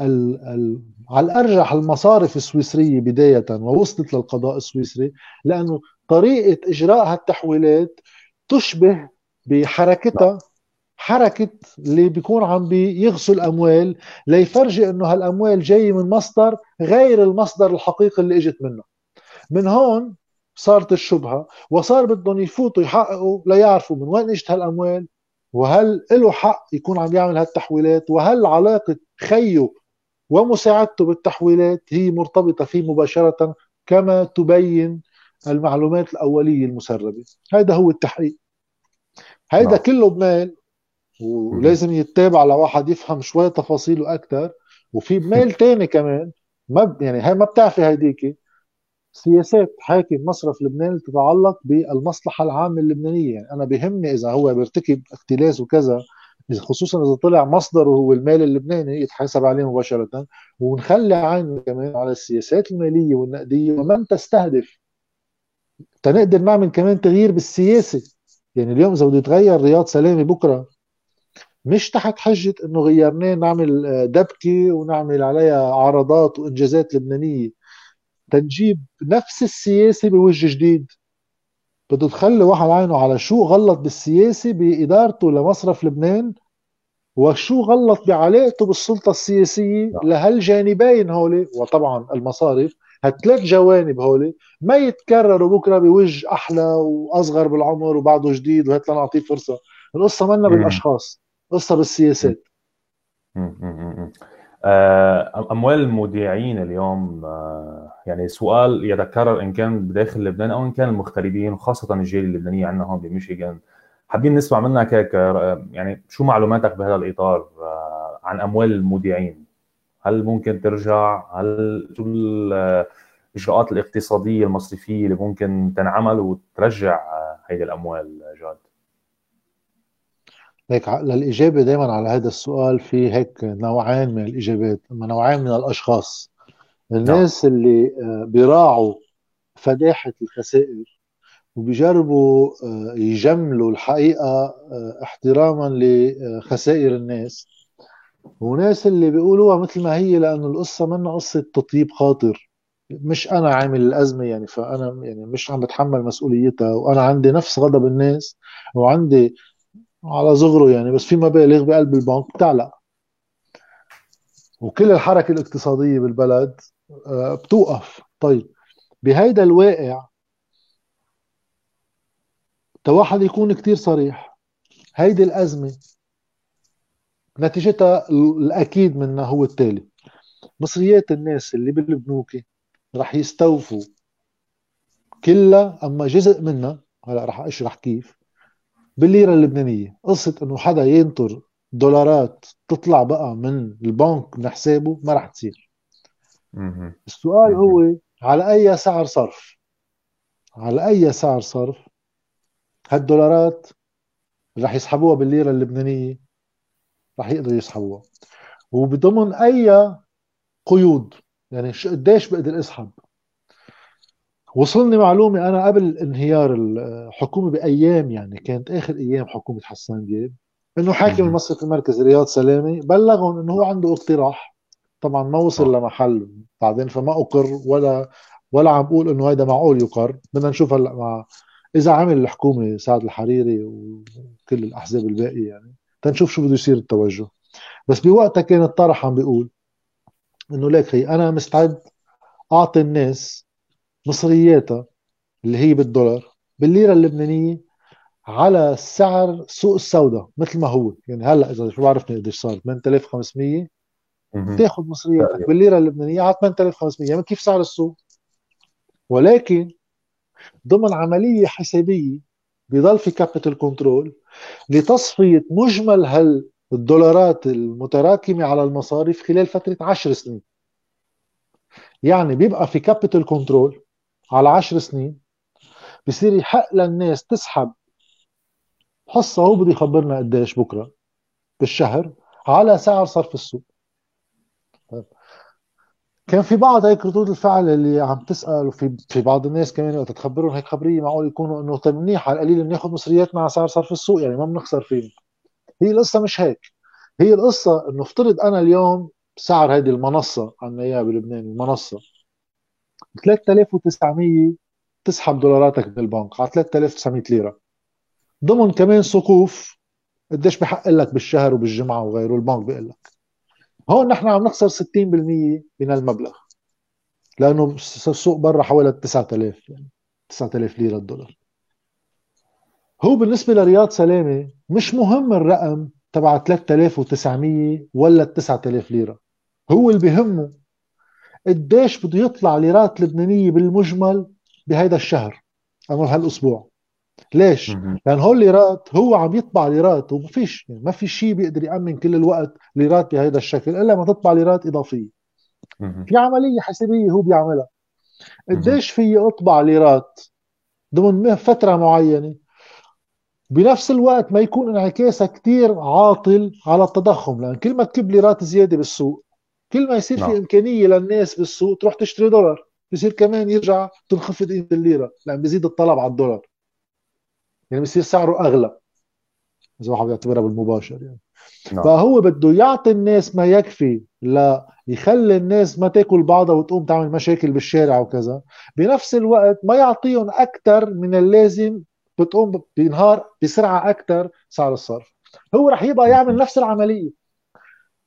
[SPEAKER 2] ال ال على الأرجح المصارف السويسرية بداية ووصلت للقضاء السويسري لأنه طريقة إجراء هالتحويلات تشبه بحركتها حركة اللي بيكون عم بيغسل أموال ليفرجي أنه هالأموال جاية من مصدر غير المصدر الحقيقي اللي إجت منه. من هون صارت الشبهة وصار بدهم يفوتوا يحققوا ليعرفوا من وين إجت هالأموال وهل له حق يكون عم يعمل هالتحويلات وهل علاقة خيه ومساعدته بالتحويلات هي مرتبطة فيه مباشرة كما تبين المعلومات الأولية المسربة. هذا هو التحقيق. هيدا نعم. كله بمال ولازم يتابع لواحد يفهم شوي تفاصيله أكثر وفي بميل تاني كمان ما يعني هي ما بتعرفي هيديك سياسات حاكم مصرف لبنان تتعلق بالمصلحة العامة اللبنانية. يعني أنا بهمني إذا هو بيرتكب اختلاس وكذا خصوصا إذا طلع مصدره هو المال اللبناني يتحاسب عليه مباشرة ونخلي عين كمان على السياسات المالية والنقدية ومن تستهدف. تنقدر نعمل كمان تغيير بالسياسة. يعني اليوم إذا بده يتغير رياض سلامه بكرة مش تحت حجة إنه غيرناه نعمل آه، دبكة ونعمل عليها عرضات وإنجازات لبنانية. تنجيب نفس السياسة بوجه جديد. بده تخلي واحد عينه على شو غلط بالسياسة بإدارته لمصرف لبنان وشو غلط بعلاقته بالسلطة السياسية نعم. لهالجانبين هولي وطبعا المصارف هالثلاث جوانب هولي ما يتكرروا بكرة بوجه أحلى وأصغر بالعمر وبعده جديد وهات لنعطيه فرصة. القصة منا بالأشخاص قصه بالسياسات.
[SPEAKER 1] أموال المودعين اليوم آه، يعني سؤال يتكرر إن كان بداخل لبنان أو إن كان المغتربين وخاصة الجاليه اللبنانيه عندنا هون بميشيغان. حابين نسمع منك هيك آه، يعني شو معلوماتك بهذا الإطار عن أموال المودعين؟ هل ممكن ترجع؟ هل شو الاجراءات الاقتصادية المصرفية اللي ممكن تنعمل وترجع هيدي الأموال جاد؟
[SPEAKER 2] هيك للإجابة دائما على هذا السؤال في هيك نوعين من الإجابات أما نوعين من الأشخاص. الناس نعم. اللي آه، بيراعوا فداحة الخسائر وبيجربوا آه، يجملوا الحقيقة آه، احتراما لخسائر الناس. وناس اللي بيقولوها مثل ما هي لأنه القصة منا قصة تطيب خاطر. مش أنا عامل الأزمة يعني فأنا يعني مش عم بتحمل مسؤوليتها وأنا عندي نفس غضب الناس وعندي على صغره يعني بس في مبالغ بقلب البنك بتعلق. وكل الحركة الاقتصادية بالبلد آه، بتوقف. طيب بهيدا الواقع واحد يكون كتير صريح. هيدي الأزمة نتيجتها الأكيد منها هو التالي. مصريات الناس اللي بالبنوك رح يستوفوا كلها أما جزء منها هلا رح أشرح كيف. بالليرة اللبنانية. قصة إنه حدا ينطر دولارات تطلع بقى من البنك من حسابه ما رح تصير. السؤال هو على أي سعر صرف؟ على أي سعر صرف هالدولارات رح يسحبوها بالليرة اللبنانية؟ رح يقدروا يسحبوها. وبضمن أي قيود يعني قديش بقدر أسحب؟ وصلني معلومة أنا قبل انهيار الحكومة بأيام يعني كانت آخر أيام حكومة حسان دياب إنه حاكم المصرف المركزي رياض سلامة بلغهم إنه هو عنده اقتراح. طبعا ما وصل آه. لمحل بعدين فما أقر ولا ولا عم بقول إنه هذا معقول يقر. بدنا نشوف هلأ مع إذا عمل الحكومة سعد الحريري وكل الأحزاب الباقية يعني. تنشوف شو بده يصير التوجه. بس بوقتها كان الطرح عم بيقول إنه ليك هي أنا مستعد أعطي الناس مصرياتها اللي هي بالدولار بالليرة اللبنانية على سعر سوق السوداء مثل ما هو. يعني هلأ إذا شو بعرفني قديش صار؟ 8500 تاخذ مصرياتك بالليرة اللبنانية على 8500 يعني كيف سعر السوق؟ ولكن ضمن عملية حسابية بضل في capital control لتصفية مجمل هالدولارات المتراكمة على المصارف خلال فترة 10 سنين. يعني بيبقى في capital control على 10 سنين بصير يحق للناس تسحب حصة هو بده يخبرنا قديش بكرة بالشهر على سعر صرف السوق. طيب. كان في بعض هيك ردود الفعل اللي عم تسأل وفي في بعض الناس كمان وقت تخبرهم هيك خبرية معقول يكونوا إنه طيب منيح على القليل بناخذ مصرياتنا على سعر صرف السوق يعني ما بنخسر فيه هي القصة مش هيك. هي القصة إنه افترض أنا اليوم سعر هذه المنصة عنا اياها بلبنان المنصة 3900 تسحب دولاراتك بالبنك على 3900 ليرة. ضمن كمان سقوف قديش بحق لك بالشهر وبالجمعة وغيره البنك بيقول لك. هون نحن عم نخسر 60% من المبلغ لأنه السوق برا حوالي 9000 يعني 9000 ليرة الدولار. هو بالنسبة لرياض سلامة مش مهم الرقم تبع 3900 ولا 9000 ليرة هو اللي بهمه قديش بده يطلع ليرات لبنانيه بالمجمل بهيدا الشهر أو هالأسبوع. ليش؟ لأن هول الليرات هو عم يطبع ليرات وما فيش يعني ما في شيء بيقدر يأمن كل الوقت ليرات بهذا الشكل إلا ما تطبع ليرات إضافية. في عملية حسابية هو بيعملها. قديش في اطبع ليرات ضمن فترة معينة بنفس الوقت ما يكون انعكاسها كتير عاطل على التضخم لأن كل ما تكب ليرات زيادة بالسوق كل ما يصير نعم. في إمكانية للناس بالسوق تروح تشتري دولار بصير كمان يرجع تنخفض قيمة الليرة لأن بيزيد الطلب على الدولار. يعني بصير سعره أغلى. إذا واحد بيعتبرها بالمباشر يعني. نعم. فهو بده يعطي الناس ما يكفي ليخلي الناس ما تاكل بعضها وتقوم تعمل مشاكل بالشارع وكذا. بنفس الوقت ما يعطيهم أكثر من اللازم بتقوم بينهار بسرعة أكثر سعر الصرف. هو رح يبقى يعمل نفس العملية.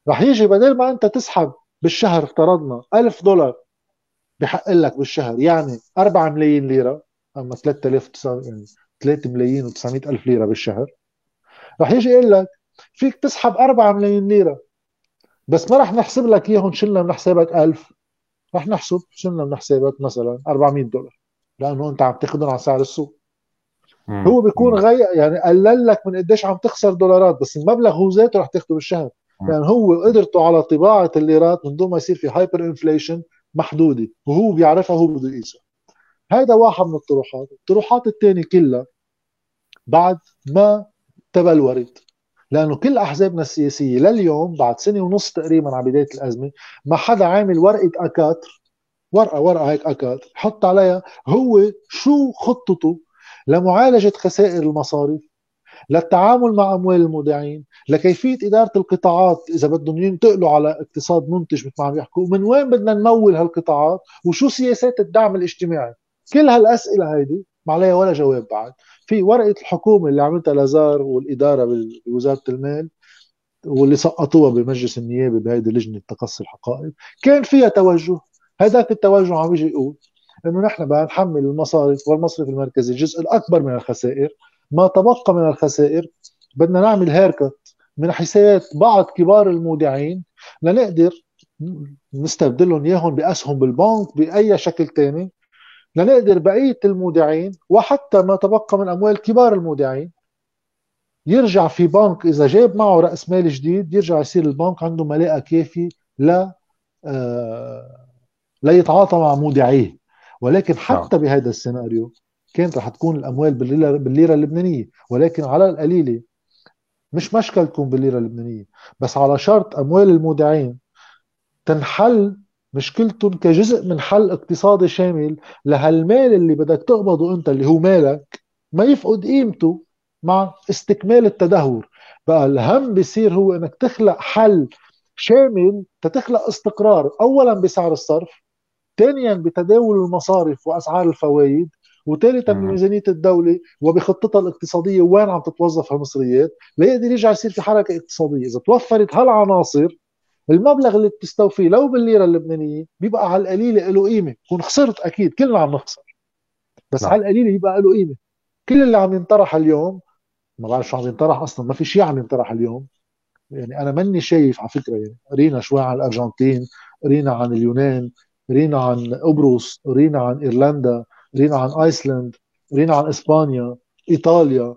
[SPEAKER 2] رح يجي بدل ما انت تسحب بالشهر افترضنا 1000 دولار بحق لك بالشهر يعني 4 ملايين ليرة أما 3000 يعني 3 ملايين و900 ألف ليرة بالشهر رح يجي يقول لك فيك تسحب 4 ملايين ليرة بس ما رح نحسب لك إياهم شلنا من حسابك 1000 رح نحسب شلنا من حسابك مثلا 400 دولار لأنه أنت عم تاخذهم على سعر السوق. هو بيكون غي يعني قلل لك من قديش عم تخسر دولارات بس المبلغ هو ذاته رح تاخده بالشهر. يعني هو قدرته على طباعة الليرات من دون ما يصير في hyperinflation محدودة وهو بيعرفها هو بده يقيسها هذا واحد من الطروحات. الطروحات الثانية كلها بعد ما تبلورت لأنه كل أحزابنا السياسية لليوم بعد سنة ونص تقريبا على بداية الأزمة ما حدا عامل ورقة A quatre ورقة ورقة هيك A quatre حط عليها هو شو خطته لمعالجة خسائر المصارف للتعامل مع أموال المودعين لكيفية إدارة القطاعات إذا بدهم ينتقلوا على اقتصاد منتج مثل ما عم يحكوا من وين بدنا نمول هالقطاعات؟ وشو سياسات الدعم الاجتماعي؟ كل هالأسئلة هيدي ما عليها ولا جواب بعد. في ورقة الحكومة اللي عملتها لازار والإدارة بوزارة المال واللي سقطوها بمجلس النيابة بهيدي لجنة تقصي الحقائق كان فيها توجه. هذاك التوجه عم يجي يقول إنه نحن بدنا نحمل المصارف والمصرف المركزي الجزء الاكبر من الخسائر ما تبقى من الخسائر بدنا نعمل هيركت من حسابات بعض كبار المودعين لنقدر نستبدلهم إياهم بأسهم بالبنك بأي شكل ثاني لنقدر بقية المودعين وحتى ما تبقى من أموال كبار المودعين يرجع في بنك إذا جاب معه رأس مال جديد يرجع يصير البنك عنده ملاءة كافية ل آه ليتعاطى مع مودعيه ولكن حتى نعم. بهذا السيناريو كانت رح تكون الأموال بالليرة, بالليرة اللبنانية ولكن على القليلة. مش مشكل تكون بالليرة اللبنانية بس على شرط أموال المودعين تنحل مشكلتهم كجزء من حل اقتصادي شامل لهالمال اللي بدك تقبضه أنت اللي هو مالك ما يفقد قيمته مع استكمال التدهور. بقى الهم بيصير هو إنك تخلق حل شامل تتخلق استقرار اولا بسعر الصرف ثانيا بتداول المصارف وأسعار الفوائد وثالثا بميزانيه الدولة وبخطتها الاقتصادية وين عم تتوظف هالمصريات ليقدر يرجع يصير في حركة اقتصادية. إذا توفرت هالعناصر المبلغ اللي بتستوفيه لو بالليرة اللبنانية بيبقى على القليله له قيمة. كون خسرت أكيد كلنا عم نخسر. بس نعم. على القليله بيبقى له قيمة. كل اللي عم ينطرح اليوم ما بعرف شو عم ينطرح أصلا ما في شيء عم ينطرح اليوم. يعني أنا ماني شايف على فكرة يعني قرينا شوي عن الأرجنتين قرينا عن اليونان قرينا عن قبرص قرينا عن إيرلندا. قرينا عن آيسلند قرينا عن إسبانيا إيطاليا.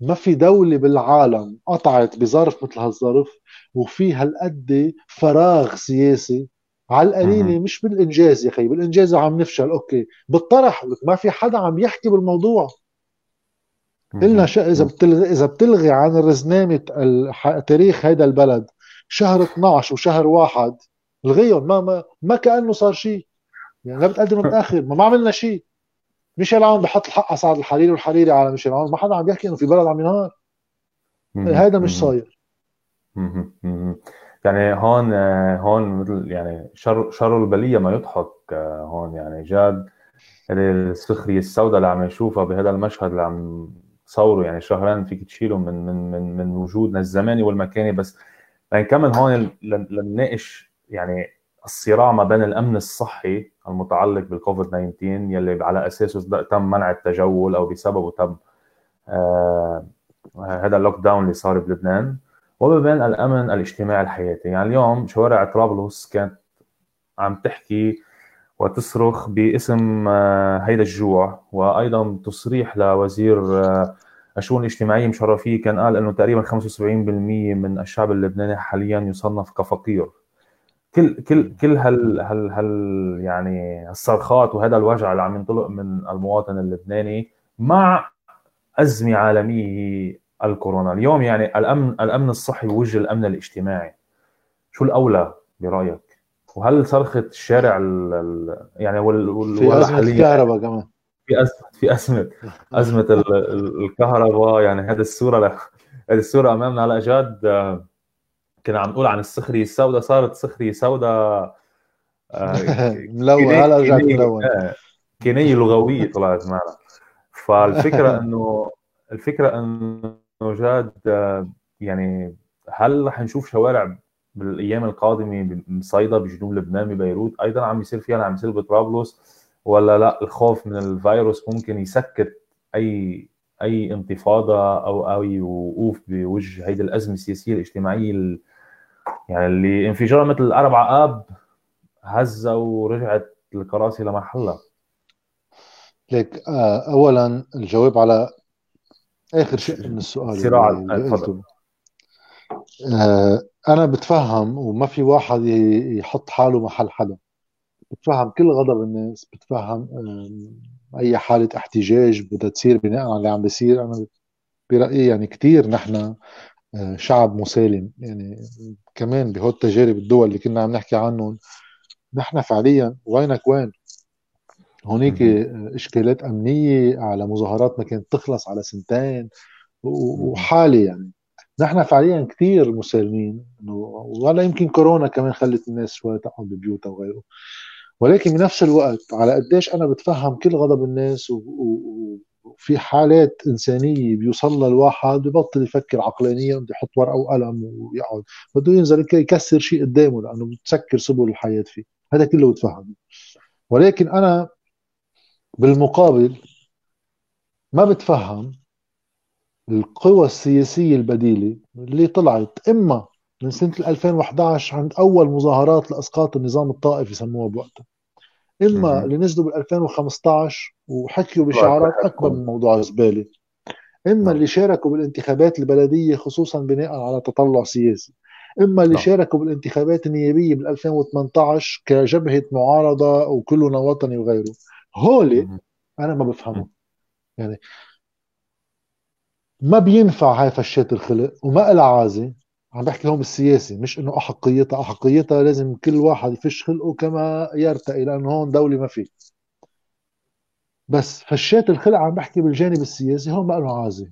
[SPEAKER 2] ما في دولة بالعالم قطعت بظرف مثل هالظرف وفي هالقد فراغ سياسي. على القليله مش بالإنجاز يا أخي بالإنجاز عم نفشل. okay بالطرح ما في حدا عم يحكي بالموضوع. قلنا ش... إذا بتلغي إذا بتلغي عن رزنامه الح... تاريخ هذا البلد شهر 12 وشهر واحد الغيهم ما ما ما كأنه صار شيء يعني لا بتقدم متاخر ما, ما عملنا شيء ميشيل عون بحط الحق على سعد الحريري والحريري على ميشيل عون ما حدا عم يحكي إنه في بلد عم ينهار. هذا مش صاير.
[SPEAKER 1] يعني هون هون مثل يعني شر شر البلية ما يضحك هون يعني جاد. السخرية السوداء اللي عم نشوفها بهذا المشهد اللي عم تصوره يعني شهرين فيك تشيله من من من من وجودنا الزماني والمكاني. بس لنكمل هون لنناقش يعني الصراع ما بين الأمن الصحي المتعلق بالكوفيد 19 يلي على أساسه تم منع التجول أو بسببه تم آه هذا ال lockdown اللي صار بلبنان وما بين الأمن الاجتماعي الحياتي. يعني اليوم شوارع طرابلس كانت عم تحكي وتصرخ باسم آه، هيدا الجوع. وأيضا تصريح لوزير آه، الشؤون الاجتماعية مشرفيه كان قال إنه تقريبا 75% من الشعب اللبناني حاليا يصنف كفقير. كل كل كل هال هال هال يعني الصرخات وهذا الوجع اللي عم ينطلق من المواطن اللبناني مع أزمة عالمية الكورونا. اليوم يعني الأمن الأمن الصحي بوجه الأمن الاجتماعي. شو الأولى برأيك؟ وهل صرخه الشارع ال ال يعني وال
[SPEAKER 2] وال في أزمة الكهرباء كمان.
[SPEAKER 1] في ازمه في أزمة أزمة الكهرباء. يعني هذه الصورة هذه الصورة أمامنا. على جد كنا عم نقول عن السخريه السوداء صارت سخريه سوداء
[SPEAKER 2] آه، ملون هلا رجعت ملون.
[SPEAKER 1] كينيه لغوية طلعت معنا. فالفكرة انه الفكرة إنه جاد يعني هل رح نشوف شوارع بالأيام القادمة بصيدا بجنوب لبنان ببيروت؟ أيضا عم يصير فيها عم يصير بطرابلس ولا لا؟ الخوف من الفيروس ممكن يسكت اي أي انتفاضة أو أي وقوف بوجه هيدي الأزمة السياسية الاجتماعية يعني اللي انفجار مثل الاربع آب هزة ورجعت الكراسي لمحلها
[SPEAKER 2] ليك آه، اولا الجواب على آخر شيء من السؤال صراع. تفضل. آه أنا بتفهم وما في واحد يحط حاله محل حدا. بتفهم كل غضب الناس بتفهم آه أي حالة احتجاج بدها تصير بناء على اللي عم بيصير. أنا برأيي يعني كثير نحن آه شعب مسالم. يعني كمان بهول التجارب الدول اللي كنا عم نحكي عنهم. نحن فعليا وينك وين؟ هونيك إشكالات أمنية على مظاهرات ما كانت تخلص على سنتين وحالة يعني. نحن فعليا كثير مسالمين ولا يمكن كورونا كمان خلت الناس شوي تقعد ببيوتها وغيره. ولكن بنفس الوقت على قديش أنا بتفهم كل غضب الناس وفي حالات إنسانية بيوصل الواحد ببطل يفكر عقلانيا بده يحط ورقة وقلم ويقعد. بده ينزل يكسر شيء قدامه لأنه بتسكر سبل الحياة فيه. هذا كله بتفهم ولكن أنا بالمقابل ما بتفهم القوى السياسية البديلة اللي طلعت. إما من سنة 2011 عند أول مظاهرات لإسقاط النظام الطائفي سموها بوقتها. إما اللي نزلوا بال 2015 وحكيوا بشعارات أكبر من موضوع الزبالة إما نعم. اللي شاركوا بالانتخابات البلدية خصوصا بناء على تطلع سياسي. إما اللي نعم. شاركوا بالانتخابات النيابية بال 2018 كجبهة معارضة وكلنا وطني وغيره. هولي أنا ما بفهمه. يعني ما بينفع هاي فشات الخلق وما لها عازة. عم بحكي هون بالسياسي مش إنه احقيتها احقيتها لازم كل واحد يفش خلقه كما يرتقي لأنه هون دولة ما في. بس فشات الخلق عم بحكي بالجانب السياسي هون ما له عازه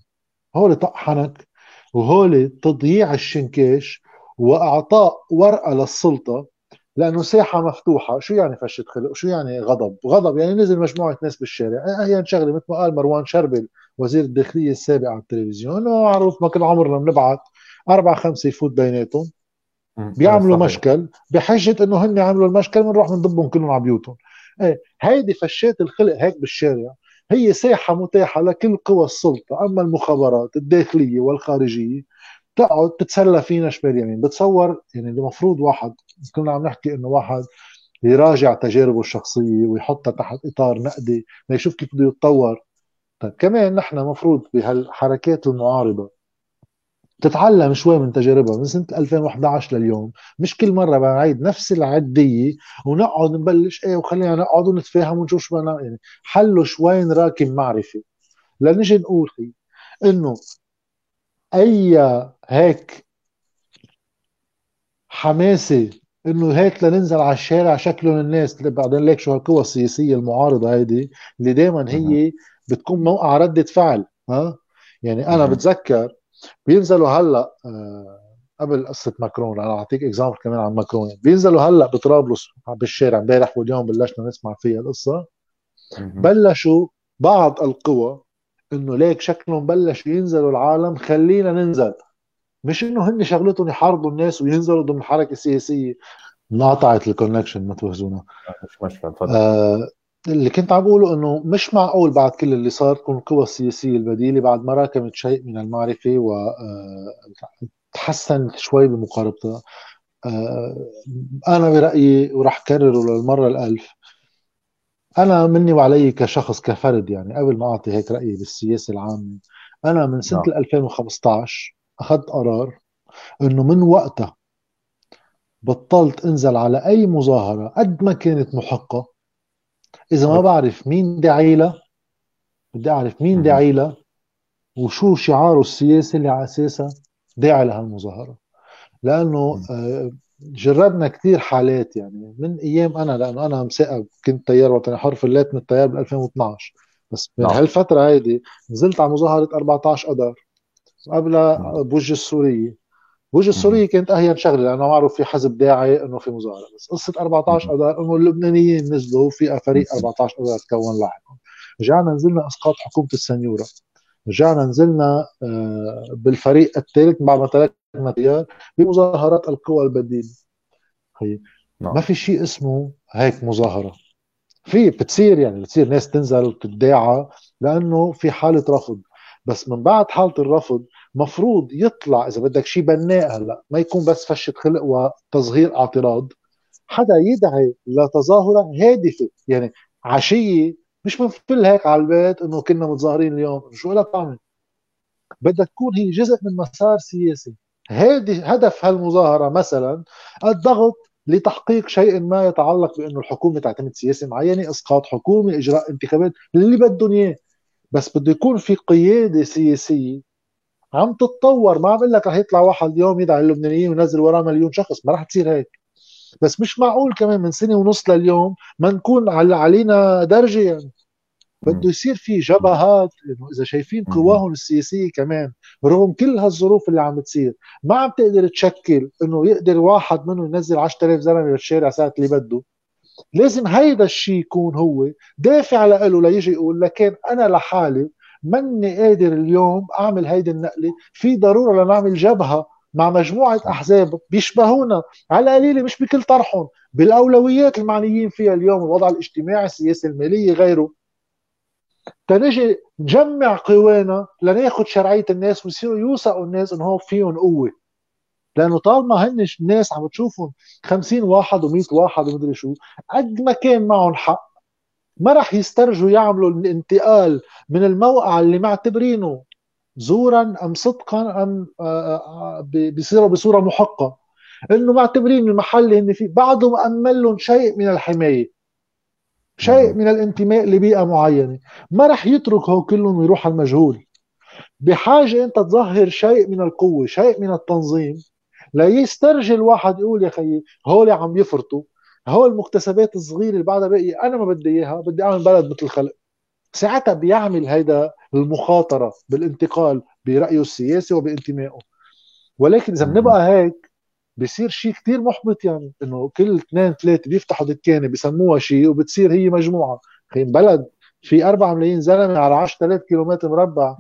[SPEAKER 2] هول طق حنك وهول تضييع الشنكاش واعطاء ورقة للسلطة لأنه ساحة مفتوحة. شو يعني فشه خلق؟ شو يعني غضب؟ غضب يعني نزل مجموعة ناس بالشارع. هي آه، شغلة مثل ما قال مروان شربل وزير الداخلية السابق على التلفزيون معروف ما كل عمرنا بنبعث. أربع خمسة يفوت بيناتهم بيعملوا مشكل بحجة إنه هن عملوا المشكل بنروح بنضبهم كلهم على بيوتهم. إيه هيدي فشات الخلق هيك بالشارع. هي ساحة متاحة لكل قوى السلطة أما المخابرات الداخلية والخارجية تقعد تتسلى فينا شمال يمين. بتصور يعني المفروض واحد كنا عم نحكي إنه واحد يراجع تجاربه الشخصية ويحطها تحت إطار نقدي ليشوف كيف بده يتطور. طيب كمان نحن مفروض بهالحركات المعارضة تتعلم شوي من تجاربها من سنة 2011 لليوم. مش كل مرة بنعيد نفس العديه ونقعد نبلش إيه وخلينا نقعد ونتفاهم ونشوف شو بدنا يعني حلوا شوي نراكم معرفة. لنجي نقول إنه أي هيك حماسة إنه هيك لننزل على الشارع شكلهم الناس بعدين ليك شو هالقوى السياسية المعارضة هيدي اللي دائما هي بتكون موقع ردة فعل ها؟ يعني أنا بتذكر بينزلوا هلا آه قبل قصة ماكرون أنا أعطيك example كمان عن ماكرون. بينزلوا هلا بطرابلس بالشارع امبارح واليوم بلشنا نسمع فيها القصة. بلشوا بعض القوى إنه ليك شكلهم بلش ينزلوا العالم خلينا ننزل. مش إنه هن شغلتهم يحاربوا الناس وينزلوا ضمن حركة سياسية. انقطعت ال connection ما توهزونا مش مشكلة تفضل. آه اللي كنت عم بقوله إنه مش معقول بعد كل اللي صار تكون القوى السياسيه البديلة بعد ما راكمت شيء من المعرفة وتحسنت آه، شوي بمقاربتها آه أنا برأيي وراح كرره للمرة الألف أنا مني وعلي كشخص كفرد يعني قبل ما أعطي هيك رأيي بالسياسة العامة أنا من سنة نعم. 2015 أخذت قرار إنه من وقتها بطلت أنزل على أي مظاهرة قد ما كانت محقة إذا ما بعرف مين داعي لها بدي أعرف مين داعي لها وشو شعاره السياسي اللي على أساسها داعي لهالمظاهرة. لأنه آه، جربنا كثير حالات يعني. من أيام أنا لأنه أنا مسائب كنت طيار وطني حر فليت من الطيار ب 2012 بس من نعم. هالفترة هيدي نزلت على مظاهرة 14 اذار قبلها نعم. بوجه السورية. بوجه السورية كانت أهين شغلة لأنه معروف في حزب داعي إنه في مظاهرة. بس قصة 14 اذار إنه اللبنانيين نزلوا في فريق 14 اذار تكون لاحقا رجعنا نزلنا أسقاط حكومة السنيورة. رجعنا نزلنا آه، بالفريق الثالث بعد ما تركنا ديار بمظاهرات القوى البديلة. نعم. ما في شيء اسمه هيك مظاهرة. في بتصير يعني بتصير ناس تنزل وتداعى لأنه في حالة رفض. بس من بعد حالة الرفض مفروض يطلع إذا بدك شيء بناء هلأ ما يكون بس فشة خلق وتظهير اعتراض. حدا يدعي لتظاهرة هادفة يعني عشية مش بنفل هيك على البيت إنه كنا متظاهرين اليوم. شو لها طعمه بدها تكون هي جزء من مسار سياسي. هذه هدف هالمظاهرة مثلا الضغط لتحقيق شيء ما يتعلق بإنه الحكومة تعتمد سياسه معينة إسقاط حكومة إجراء انتخابات اللي بدهم إياه. بس بده يكون في قيادة سياسية عم تتطور. ما عم أقول لك رح يطلع واحد اليوم يدعي اللبنانيين وينزل وراه مليون شخص. ما رح تصير هيك. بس مش معقول كمان من سنة ونص لليوم ما نكون علينا درجة يعني. بده يصير في جبهات إنه إذا شايفين قواهم السياسية كمان رغم كل هالظروف اللي عم تصير ما عم تقدر تشكل إنه يقدر واحد منهم ينزل 10000 زلمة بالشارع ساعه اللي بده. لازم هيدا الشيء يكون هو دافع له ليجي يقول لكن أنا لحالي ماني قادر اليوم أعمل هيدي النقلة. في ضرورة لنعمل جبهة مع مجموعة أحزاب بيشبهونا على القليله مش بكل طرحهم. بالأولويات المعنيين فيها اليوم الوضع الاجتماعي السياسة الماليه غيره. تنجي نجمع قوانا لناخذ شرعية الناس ويصيروا يوثقوا الناس انه هو فيهم قوة. لأنه طالما هن الناس عم تشوفهم 50 واحد و100 واحد ومدري شو قد ما كان معهم حق ما راح يسترجوا يعملوا الانتقال من الموقع اللي معتبرينه زورا أم صدقا أم آه، آه، بيصيروا بصورة محقة. إنه معتبرين المحل اللي هن فيه بعده مأمن لهم شيء من الحماية شيء من الانتماء لبيئة معينة. ما رح يترك هو كلهم ويروح على المجهول. بحاجة إنت تظهر شيء من القوة شيء من التنظيم ليسترجي الواحد يقول يا خيي هول عم يفرطوا. هول المكتسبات الصغيرة اللي بعدها باقي أنا ما بدي إياها بدي أعمل بلد مثل الخلق ساعتها بيعمل هيدا المخاطرة بالانتقال برأيه السياسي وبانتمائه. ولكن إذا بنبقى هيك بصير شيء كتير محبط يعني إنه كل اثنين ثلاثة بيفتحوا دكانة بسموها شيء وبتصير هي مجموعة. خي بلد في 4 ملايين زلمة على 10000 كيلومتر مربع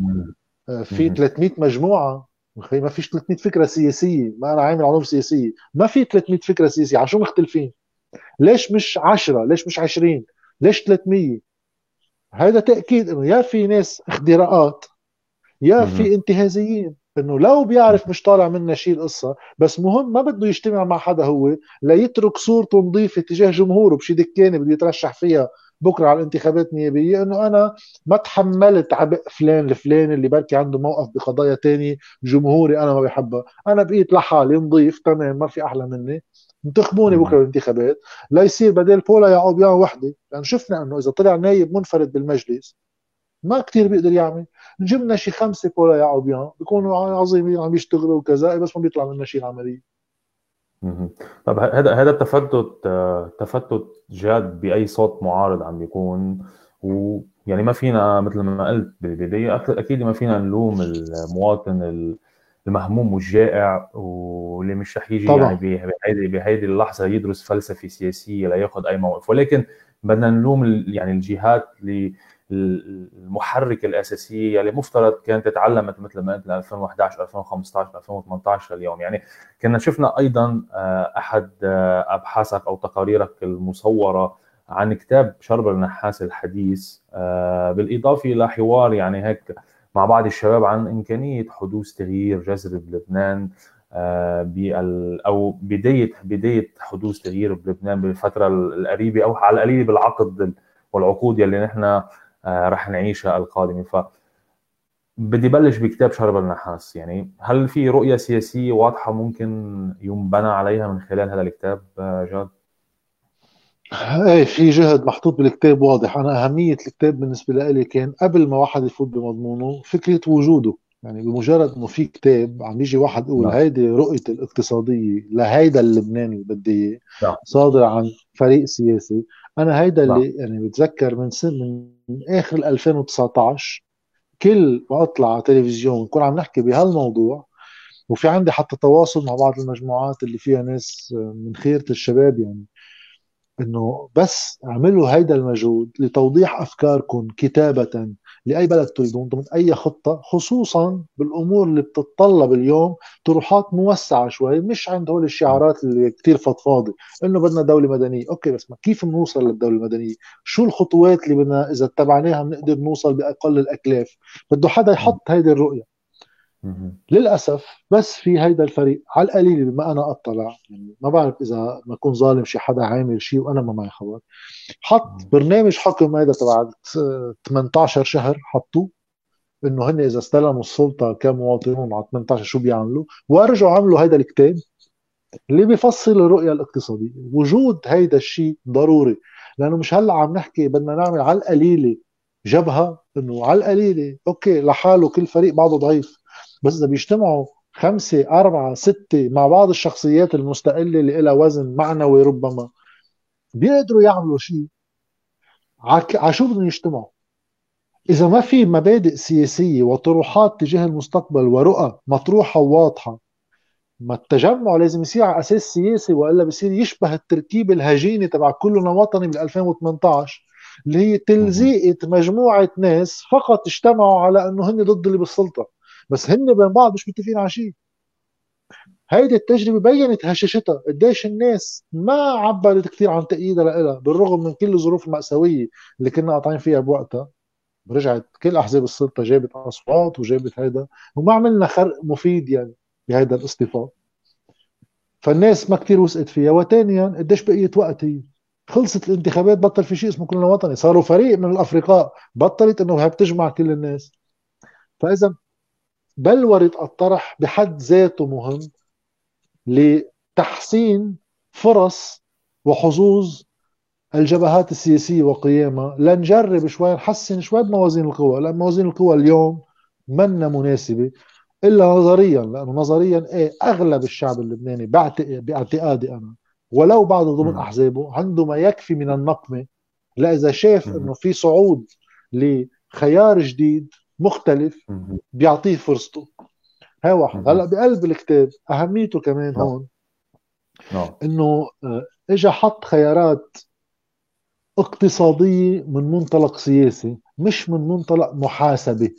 [SPEAKER 2] آه، في 300 مجموعة. خي ما فيش 300 فكرة سياسية ما أنا عامل علوم سياسية. ما في 300 فكرة سياسية على شو مختلفين؟ ليش مش 10 ليش مش 20 ليش 300 هذا تأكيد إنه يا في ناس اختراقات يا في انتهازيين. إنه لو بيعرف مش طالع منا شيء القصة بس مهم ما بده يجتمع مع حدا هو ليترك صورته نظيفة تجاه جمهوره بشي دكانة بده يترشح فيها بكرة على الانتخابات النيابية إنه أنا ما تحملت عبء فلان الفلاني اللي بركي عنده موقف بقضايا تاني جمهوري أنا ما بحبها أنا بقيت لحالي نظيف تمام ما في أحلى مني. انتخبوني بكرة بالانتخابات ليصير بدل بولا يعقوبيان وحده لأنه شفنا إنه إذا طلع نايب منفرد بالمجلس ما كتير بيقدر يعمل. جبنا شي خمسة بولا يعقوبيان بيكونوا عظيمين عم يشتغلوا وكذا بس ما بيطلع منا شيء عملية.
[SPEAKER 1] طب هذا هذا التفتت تفتت جاد بأي صوت معارض عم بيكون ويعني ما فينا مثل ما قلت بالبدايه أكيد ما فينا نلوم المواطن المهموم والجائع واللي مش رح يجي طبعا. يعني بهيدي بهيدي اللحظة يدرس فلسفة سياسية لياخذ أي موقف ولكن بدنا نلوم يعني الجهات اللي المحركه الأساسية اللي مفترض كانت تعلمت مثل ما قلت 2011 2015 2018 اليوم يعني كنا شفنا أيضا آه، أحد آه، أبحاثك أو تقاريرك المصورة عن كتاب شرب النحاس الحديث آه، بالإضافة إلى حوار يعني هيك مع بعض الشباب عن إمكانية حدوث تغيير جذري بلبنان أو بدايه بداية حدوث تغيير بلبنان بالفترة القريبة أو على القليل بالعقد والعقود يلي نحن آه، رح نعيشها القادمة ف بدي بلش بكتاب شرب النحاس يعني هل في رؤية سياسية واضحة ممكن ينبنى عليها من خلال هذا الكتاب آه، جاد؟
[SPEAKER 2] إيه في جهد محطوط بالكتاب واضح أنا أهمية الكتاب بالنسبة لي كان قبل ما واحد يفوت بمضمونه فكرة وجوده يعني بمجرد إنه في كتاب عم يجي واحد يقول نعم. هيدي رؤيتي الاقتصادية لهيدا اللبناني اللي بدي إياه نعم. صادر عن فريق سياسي أنا هيدا نعم. اللي يعني بتذكر من سن من آخر 2019 كل ما أطلع على تلفزيون نكون عم نحكي بهالموضوع وفي عندي حتى تواصل مع بعض المجموعات اللي فيها ناس من خيرة الشباب يعني إنه بس اعملوا هيدا المجهود لتوضيح أفكاركم كتابة لأي بلد تريدون ضمن أي خطة خصوصا بالأمور اللي بتتطلب اليوم طروحات موسعة شوي مش عند هول الشعارات اللي كثير فضفاضه إنه بدنا دولة مدنية. أوكي بس ما كيف بنوصل للدولة المدنية؟ شو الخطوات اللي بدنا إذا اتبعناها بنقدر نوصل بأقل الأكلاف؟ بده حدا يحط هيدي الرؤية. للأسف بس في هيدا الفريق على القليل بما أنا أطلع يعني ما بعرف إذا ما اكون ظالم شي حدا عامل شيء وأنا ما معي خبر. حط برنامج حكم هيدا تبع 18 شهر حطوه إنه هن إذا استلموا السلطة كمواطنون على 18 شو بيعملوا ورجعوا عملوا هيدا الكتاب اللي بيفصل الرؤية الاقتصادية. وجود هيدا الشيء ضروري لأنه مش هلأ عم نحكي بدنا نعمل على القليلة جبهة إنه على القليلة أوكي لحاله كل فريق بعضه ضعيف. بس إذا بيجتمعوا خمسة أربعة ستة مع بعض الشخصيات المستقلة اللي لها وزن معنوي ربما بيقدروا يعملوا شيء. على شو بدهم يجتمعوا؟ إذا ما في مبادئ سياسية وطروحات تجاه المستقبل ورؤى مطروحة وواضحة ما التجمع لازم يصير على أساس سياسي وإلا بصير يشبه التركيبة الهجينة تبع كلنا وطني بال 2018 اللي هي تلزيقة مجموعة ناس فقط اجتمعوا على أنه هن ضد اللي بالسلطة. بس هن بين بعض مش متفقين على شيء. هيدي التجربة بينت هشاشتها قديش الناس ما عبرت كثير عن تأييدها لها بالرغم من كل الظروف المأساوية اللي كنا قاطعين فيها بوقتها. رجعت كل أحزاب السلطة جابت أصوات وجابت هيدا وما عملنا خرق مفيد يعني بهيدا الاصطفاف فالناس ما كثير وثقت فيها. وثانيا قديش بقيت وقت هي خلصت الانتخابات بطل في شيء اسمه كلنا وطني. صاروا فريق من الافرقاء بطلت إنه هي بتجمع كل الناس. فإذا بلورة الطرح بحد ذاته مهم لتحسين فرص وحظوظ الجبهات السياسية وقيامها. لنجرب شوي نحسن شوي بموازين القوى لأن موازين القوى اليوم منا مناسبة إلا نظريا لأنه نظريا إيه أغلب الشعب اللبناني باعتقادي أنا ولو بعض ضمن أحزابه عنده ما يكفي من النقمة. لإذا شاف إنه في صعود لخيار جديد مختلف بيعطيه فرصته. هاي واحد. هلا بقلب الكتاب أهميته كمان نعم. هون. نعم. إنه آه، اجى حط خيارات اقتصادية من منطلق سياسي مش من منطلق محاسبة.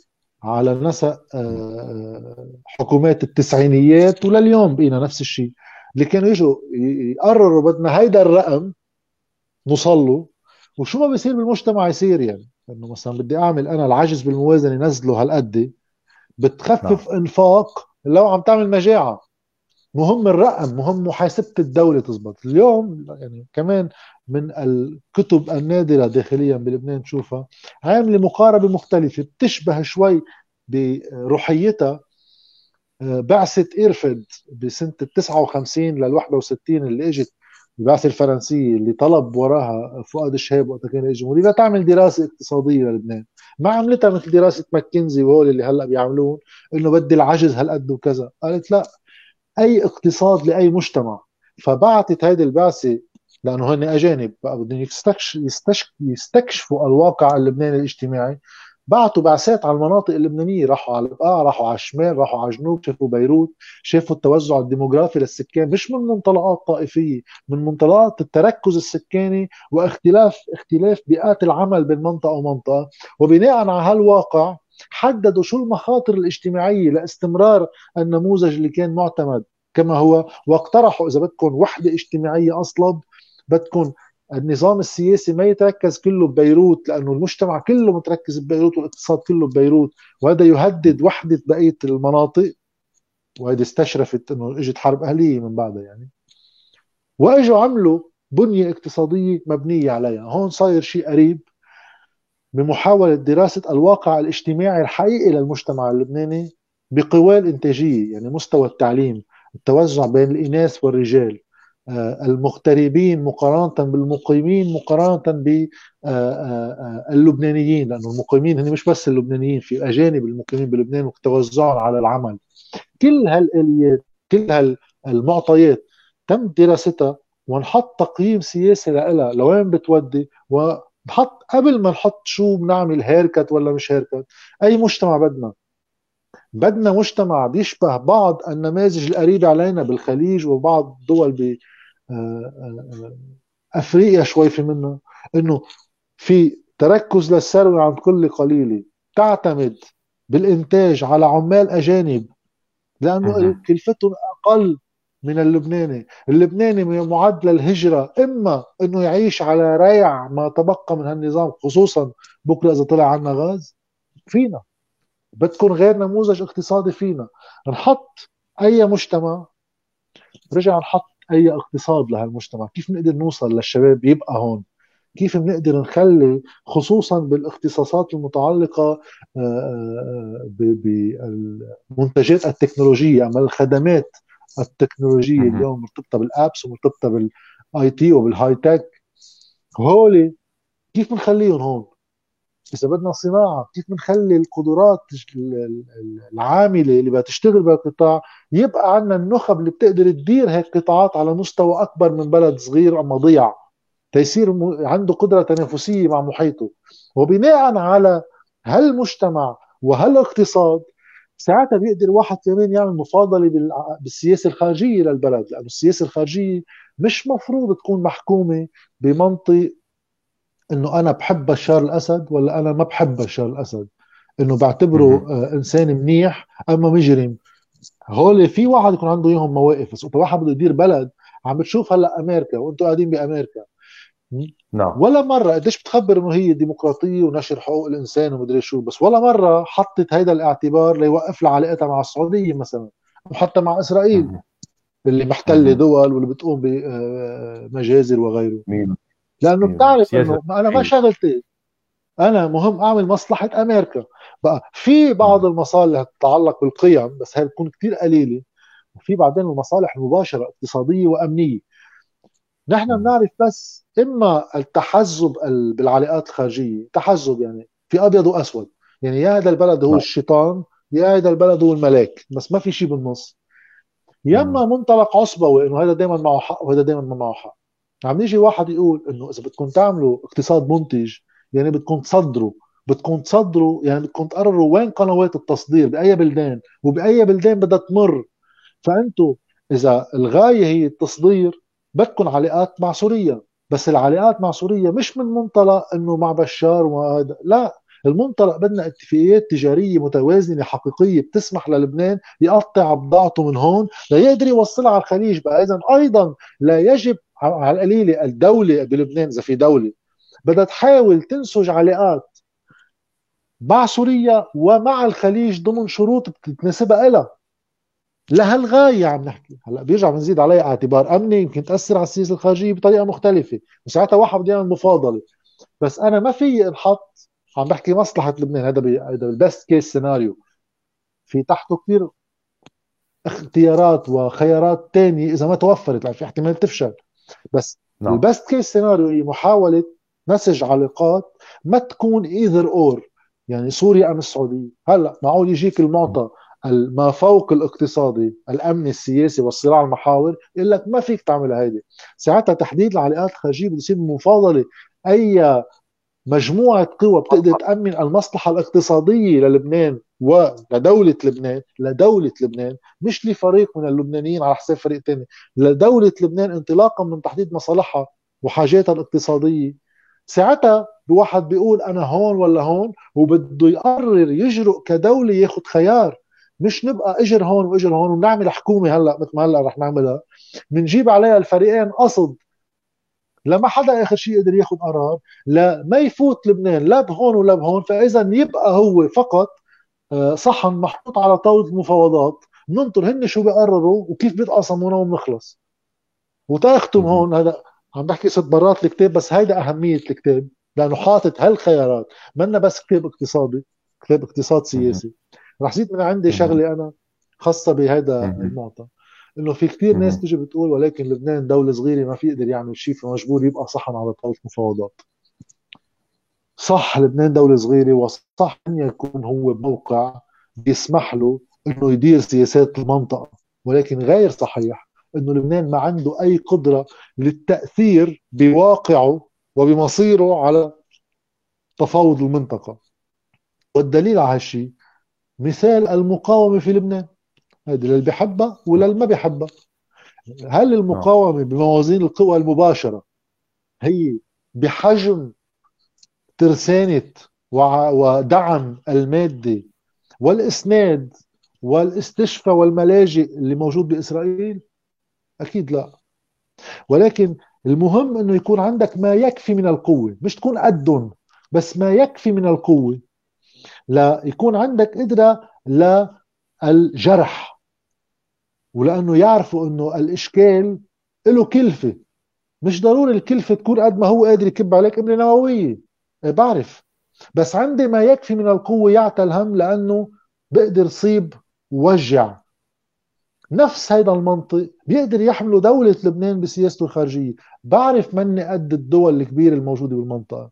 [SPEAKER 2] على نسق آه، حكومات التسعينيات ولليوم بقينا نفس الشيء. اللي كانوا يجوا يقرروا بدنا هيدا الرقم نوصل له. وشو ما بيصير بالمجتمع يصير يعني. إنه مثلا بدي أعمل أنا العجز بالموازنة نزله هالقد بتخفف نعم. إنفاق لو عم تعمل مجاعة. مهم الرقم مهم محاسبة الدولة تزبط. اليوم يعني كمان من الكتب النادرة داخليا بلبنان تشوفها عاملة مقاربة مختلفة بتشبه شوي بروحيتها. آه، بعثة ايرفيد بسنة ال 59 لل 61 اللي إجت البعثه الفرنسيه اللي طلب وراها فؤاد الشهاب وقت كان رئيس جمهوريه لتعمل دراسة اقتصادية للبنان. ما عملتها مثل دراسة ماكنزي وهول اللي هلأ بيعملون إنه بدي العجز هالقد وكذا. قالت لا أي اقتصاد لأي مجتمع. فبعثت هذه البعثة لأنه هن أجانب بقى بدهم يستكشفوا الواقع اللبناني الاجتماعي. بعثوا بعثات على المناطق اللبنانية راحوا على البقاع راحوا على الشمال راحوا على الجنوب شافوا بيروت شافوا التوزع الديموغرافي للسكان مش من منطلقات طائفية من منطلقات التركز السكاني واختلاف اختلاف بيئات العمل بين منطقة ومنطقة. وبناء على هالواقع حددوا شو المخاطر الاجتماعية لاستمرار النموذج اللي كان معتمد. كما هو واقترحوا إذا بدكم وحدة اجتماعية اصلب بدكم النظام السياسي ما يتركز كله ببيروت لأنه المجتمع كله متركز ببيروت والاقتصاد كله ببيروت وهذا يهدد وحدة بقية المناطق. وهذه استشرفت إنه إجت حرب أهلية من بعدها يعني. وإجوا عملوا بنية اقتصادية مبنية عليها. هون صاير شيء قريب بمحاولة دراسة الواقع الاجتماعي الحقيقي للمجتمع اللبناني بقوى الإنتاجية يعني مستوى التعليم التوزع بين الإناث والرجال. المغتربين مقارنة بالمقيمين مقارنة باللبنانيين لأنه المقيمين هن مش بس اللبنانيين في أجانب المقيمين بلبنان وتوزعهم على العمل. كل هالآليات كل هالمعطيات تم دراستها ونحط تقييم سياسي لها لوين بتودي؟ ونحط قبل ما نحط شو بنعمل هيركت ولا مش هيركت أي مجتمع بدنا. بدنا مجتمع بيشبه بعض النماذج القريبة علينا بالخليج وبعض الدول آه، آه، أفريقيا شوي في منه إنه في تركز للثروة عند كل قليلة تعتمد بالإنتاج على عمال أجانب لأنه كلفتهم أقل من اللبناني. اللبناني معدل الهجرة إما أنه يعيش على ريع ما تبقى من هالنظام خصوصا بكرة إذا طلع عنا غاز فينا. بدكم غير نموذج اقتصادي فينا. نحط أي مجتمع نرجع نحط أي اقتصاد لهالمجتمع؟ كيف بنقدر نوصل للشباب يبقى هون؟ كيف بنقدر نخلي خصوصا بالاختصاصات المتعلقة آه، آه، بالمنتجات التكنولوجية أما الخدمات التكنولوجية اليوم مرتبطة بال apps ومرتبطة بال IT وبال high tech هولي كيف بنخليهم هون؟ إذا بدنا صناعة كيف بنخلي القدرات العاملة اللي بدها تشتغل بالقطاع يبقى عندنا النخب اللي بتقدر تدير هيك قطاعات على مستوى أكبر من بلد صغير أما ضيع. تيصير عنده قدرة تنافسية مع محيطه. وبناء على هالمجتمع وهالإقتصاد ساعتها بيقدر واحد كمان يعمل مفاضلة بالسياسة الخارجية للبلد. لأنه السياسة الخارجية مش مفروض تكون محكومة بمنطق إنه أنا بحب بشار الاسد ولا أنا ما بحب بشار الاسد إنه بعتبره آه إنسان منيح أما مجرم هول في واحد يكون عنده إياهم مواقف بس واحد بده يدير بلد عم بتشوف هلأ أمريكا وأنتم قاعدين بأمريكا. نعم. ولا مرة قديش بتخبر إنه هي ديمقراطية ونشر حقوق الإنسان ومدري شو بس ولا مرة حطت هيدا الاعتبار ليوقف لها علاقتها مع السعودية مثلا وحتى مع إسرائيل اللي محتلة دول واللي بتقوم بمجازر وغيره. مين. لأنه بتعرف إنه أنا ما شغلتي. أنا مهم أعمل مصلحة أمريكا. بقى في بعض المصالح تتعلق بالقيم بس هي بتكون كثير قليلة. وفي بعدين المصالح المباشرة اقتصادية وأمنية. نحن بنعرف بس إما التحزب بالعلاقات الخارجية تحزب يعني في أبيض وأسود. يعني يا هذا البلد هو نعم. الشيطان يا هذا البلد هو الملاك بس ما في شيء بالنص. يا إما منطلق عصبوي إنه هذا دائما معه حق وهذا دائما ما معه حق. عم يجي واحد يقول إنه إذا بدكم تعملوا اقتصاد منتج يعني بدكم تصدروا بدكم تصدروا يعني بدكم تقرروا وين قنوات التصدير بأي بلدان وبأي بلدان بدها تمر. فانتم إذا الغاية هي التصدير بدكم علاقات مع سوريا. بس العلاقات مع سوريا مش من منطلق إنه مع بشار وهذا لا. المنطلق بدنا اتفاقيات تجارية متوازنة حقيقية بتسمح للبنان يقطع بضاعته من هون ليقدر يوصلها على الخليج بقى اذا أيضا لا يجب على القليلة الدولة بلبنان إذا في دولة بدها تحاول تنسج علاقات مع سوريا ومع الخليج ضمن شروط بتناسبها لها لهالغاية عم نحكي. هلأ بيرجع بنزيد عليها اعتبار أمني يمكن تأثر على السياسة الخارجية بطريقة مختلفة. وساعتها واحد بده يعمل مفاضلة. بس أنا ما في انحط عم بحكي مصلحة لبنان. هذا هذا ال best case scenario في تحته كثير اختيارات وخيارات تانية إذا ما توفرت. يعني في احتمال تفشل. بس نعم. ال best case scenario هي محاولة نسج علاقات ما تكون either or يعني سوريا أم السعودية. هلأ معقول يجيك المعطى ما فوق الاقتصادي الأمني السياسي والصراع المحاور يقول لك ما فيك تعمل هيدي. ساعتها تحديد العلاقات الخارجية بده يصير مفاضلة. أي مجموعة قوى بتقدر تأمن المصلحة الاقتصادية للبنان ولدولة لبنان لدولة لبنان مش لفريق من اللبنانيين على حساب فريق تاني. لدولة لبنان انطلاقا من تحديد مصالحها وحاجاتها الاقتصادية. ساعتها بواحد بيقول أنا هون ولا هون وبده يقرر يجرؤ كدولة ياخذ خيار. مش نبقى إجر هون وإجر هون ونعمل حكومة هلأ مثل ما هلأ رح نعملها. بنجيب عليها الفريقين قصد لما حدا آخر شيء قدر ياخذ قرار لا ما يفوت لبنان لا بهون ولا بهون فاذا يبقى هو فقط صحن محطوط على طاولة المفاوضات. ننطر هن شو بيقرروا وكيف بيتقاسمونا وبنخلص وتاختم هون هذا عم بحكي ست مرات الكتاب بس هيدا أهمية الكتاب لأنه حاطط هالخيارات. منا بس كتاب اقتصادي كتاب اقتصاد سياسي. رح زيد من عندي شغلة أنا خاصة بهذا النقطه إنه في كثير ناس تيجي بتقول ولكن لبنان دولة صغيرة ما في يقدر يعمل شيء فمجبور يبقى صحن على طاولة مفاوضات. صح لبنان دولة صغيرة وصح أن يكون هو موقع بيسمح له أنه يدير سياسات المنطقة ولكن غير صحيح أنه لبنان ما عنده أي قدرة للتأثير بواقعه وبمصيره على تفاوض المنطقة. والدليل على هالشيء مثال المقاومة في لبنان. هذه للي بيحبها وللي ما بيحبها. هل المقاومة بموازين القوى المباشرة هي بحجم ترسانة ودعم المادي والإسناد والاستشفاء والملاجئ اللي موجود بإسرائيل؟ أكيد لا. ولكن المهم أنه يكون عندك ما يكفي من القوة مش تكون قدهم بس ما يكفي من القوة. ليكون عندك قدرة للجرح ولأنه يعرفوا أنه الإشكال له كلفة. مش ضروري الكلفة تكون قد ما هو قادر يكب عليك قنبلة نووية. بعرف. بس عندي ما يكفي من القوة يعتى الهم لأنه بقدر صيب ووجع. نفس هذا المنطق بيقدر يحمله دولة لبنان بسياسته الخارجية. بعرف مني قد الدول الكبيرة الموجودة بالمنطقة.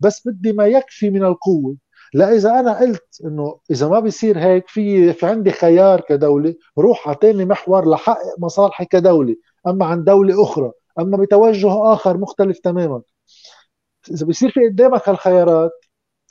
[SPEAKER 2] بس بدي ما يكفي من القوة. لا اذا أنا قلت إنه إذا ما بيصير هيك في في عندي خيار كدولة روح على ثاني محور لحقق مصالحي كدولة. أما عن دولة أخرى أما بتوجه آخر مختلف تماما. إذا بصير في قدامك هالخيارات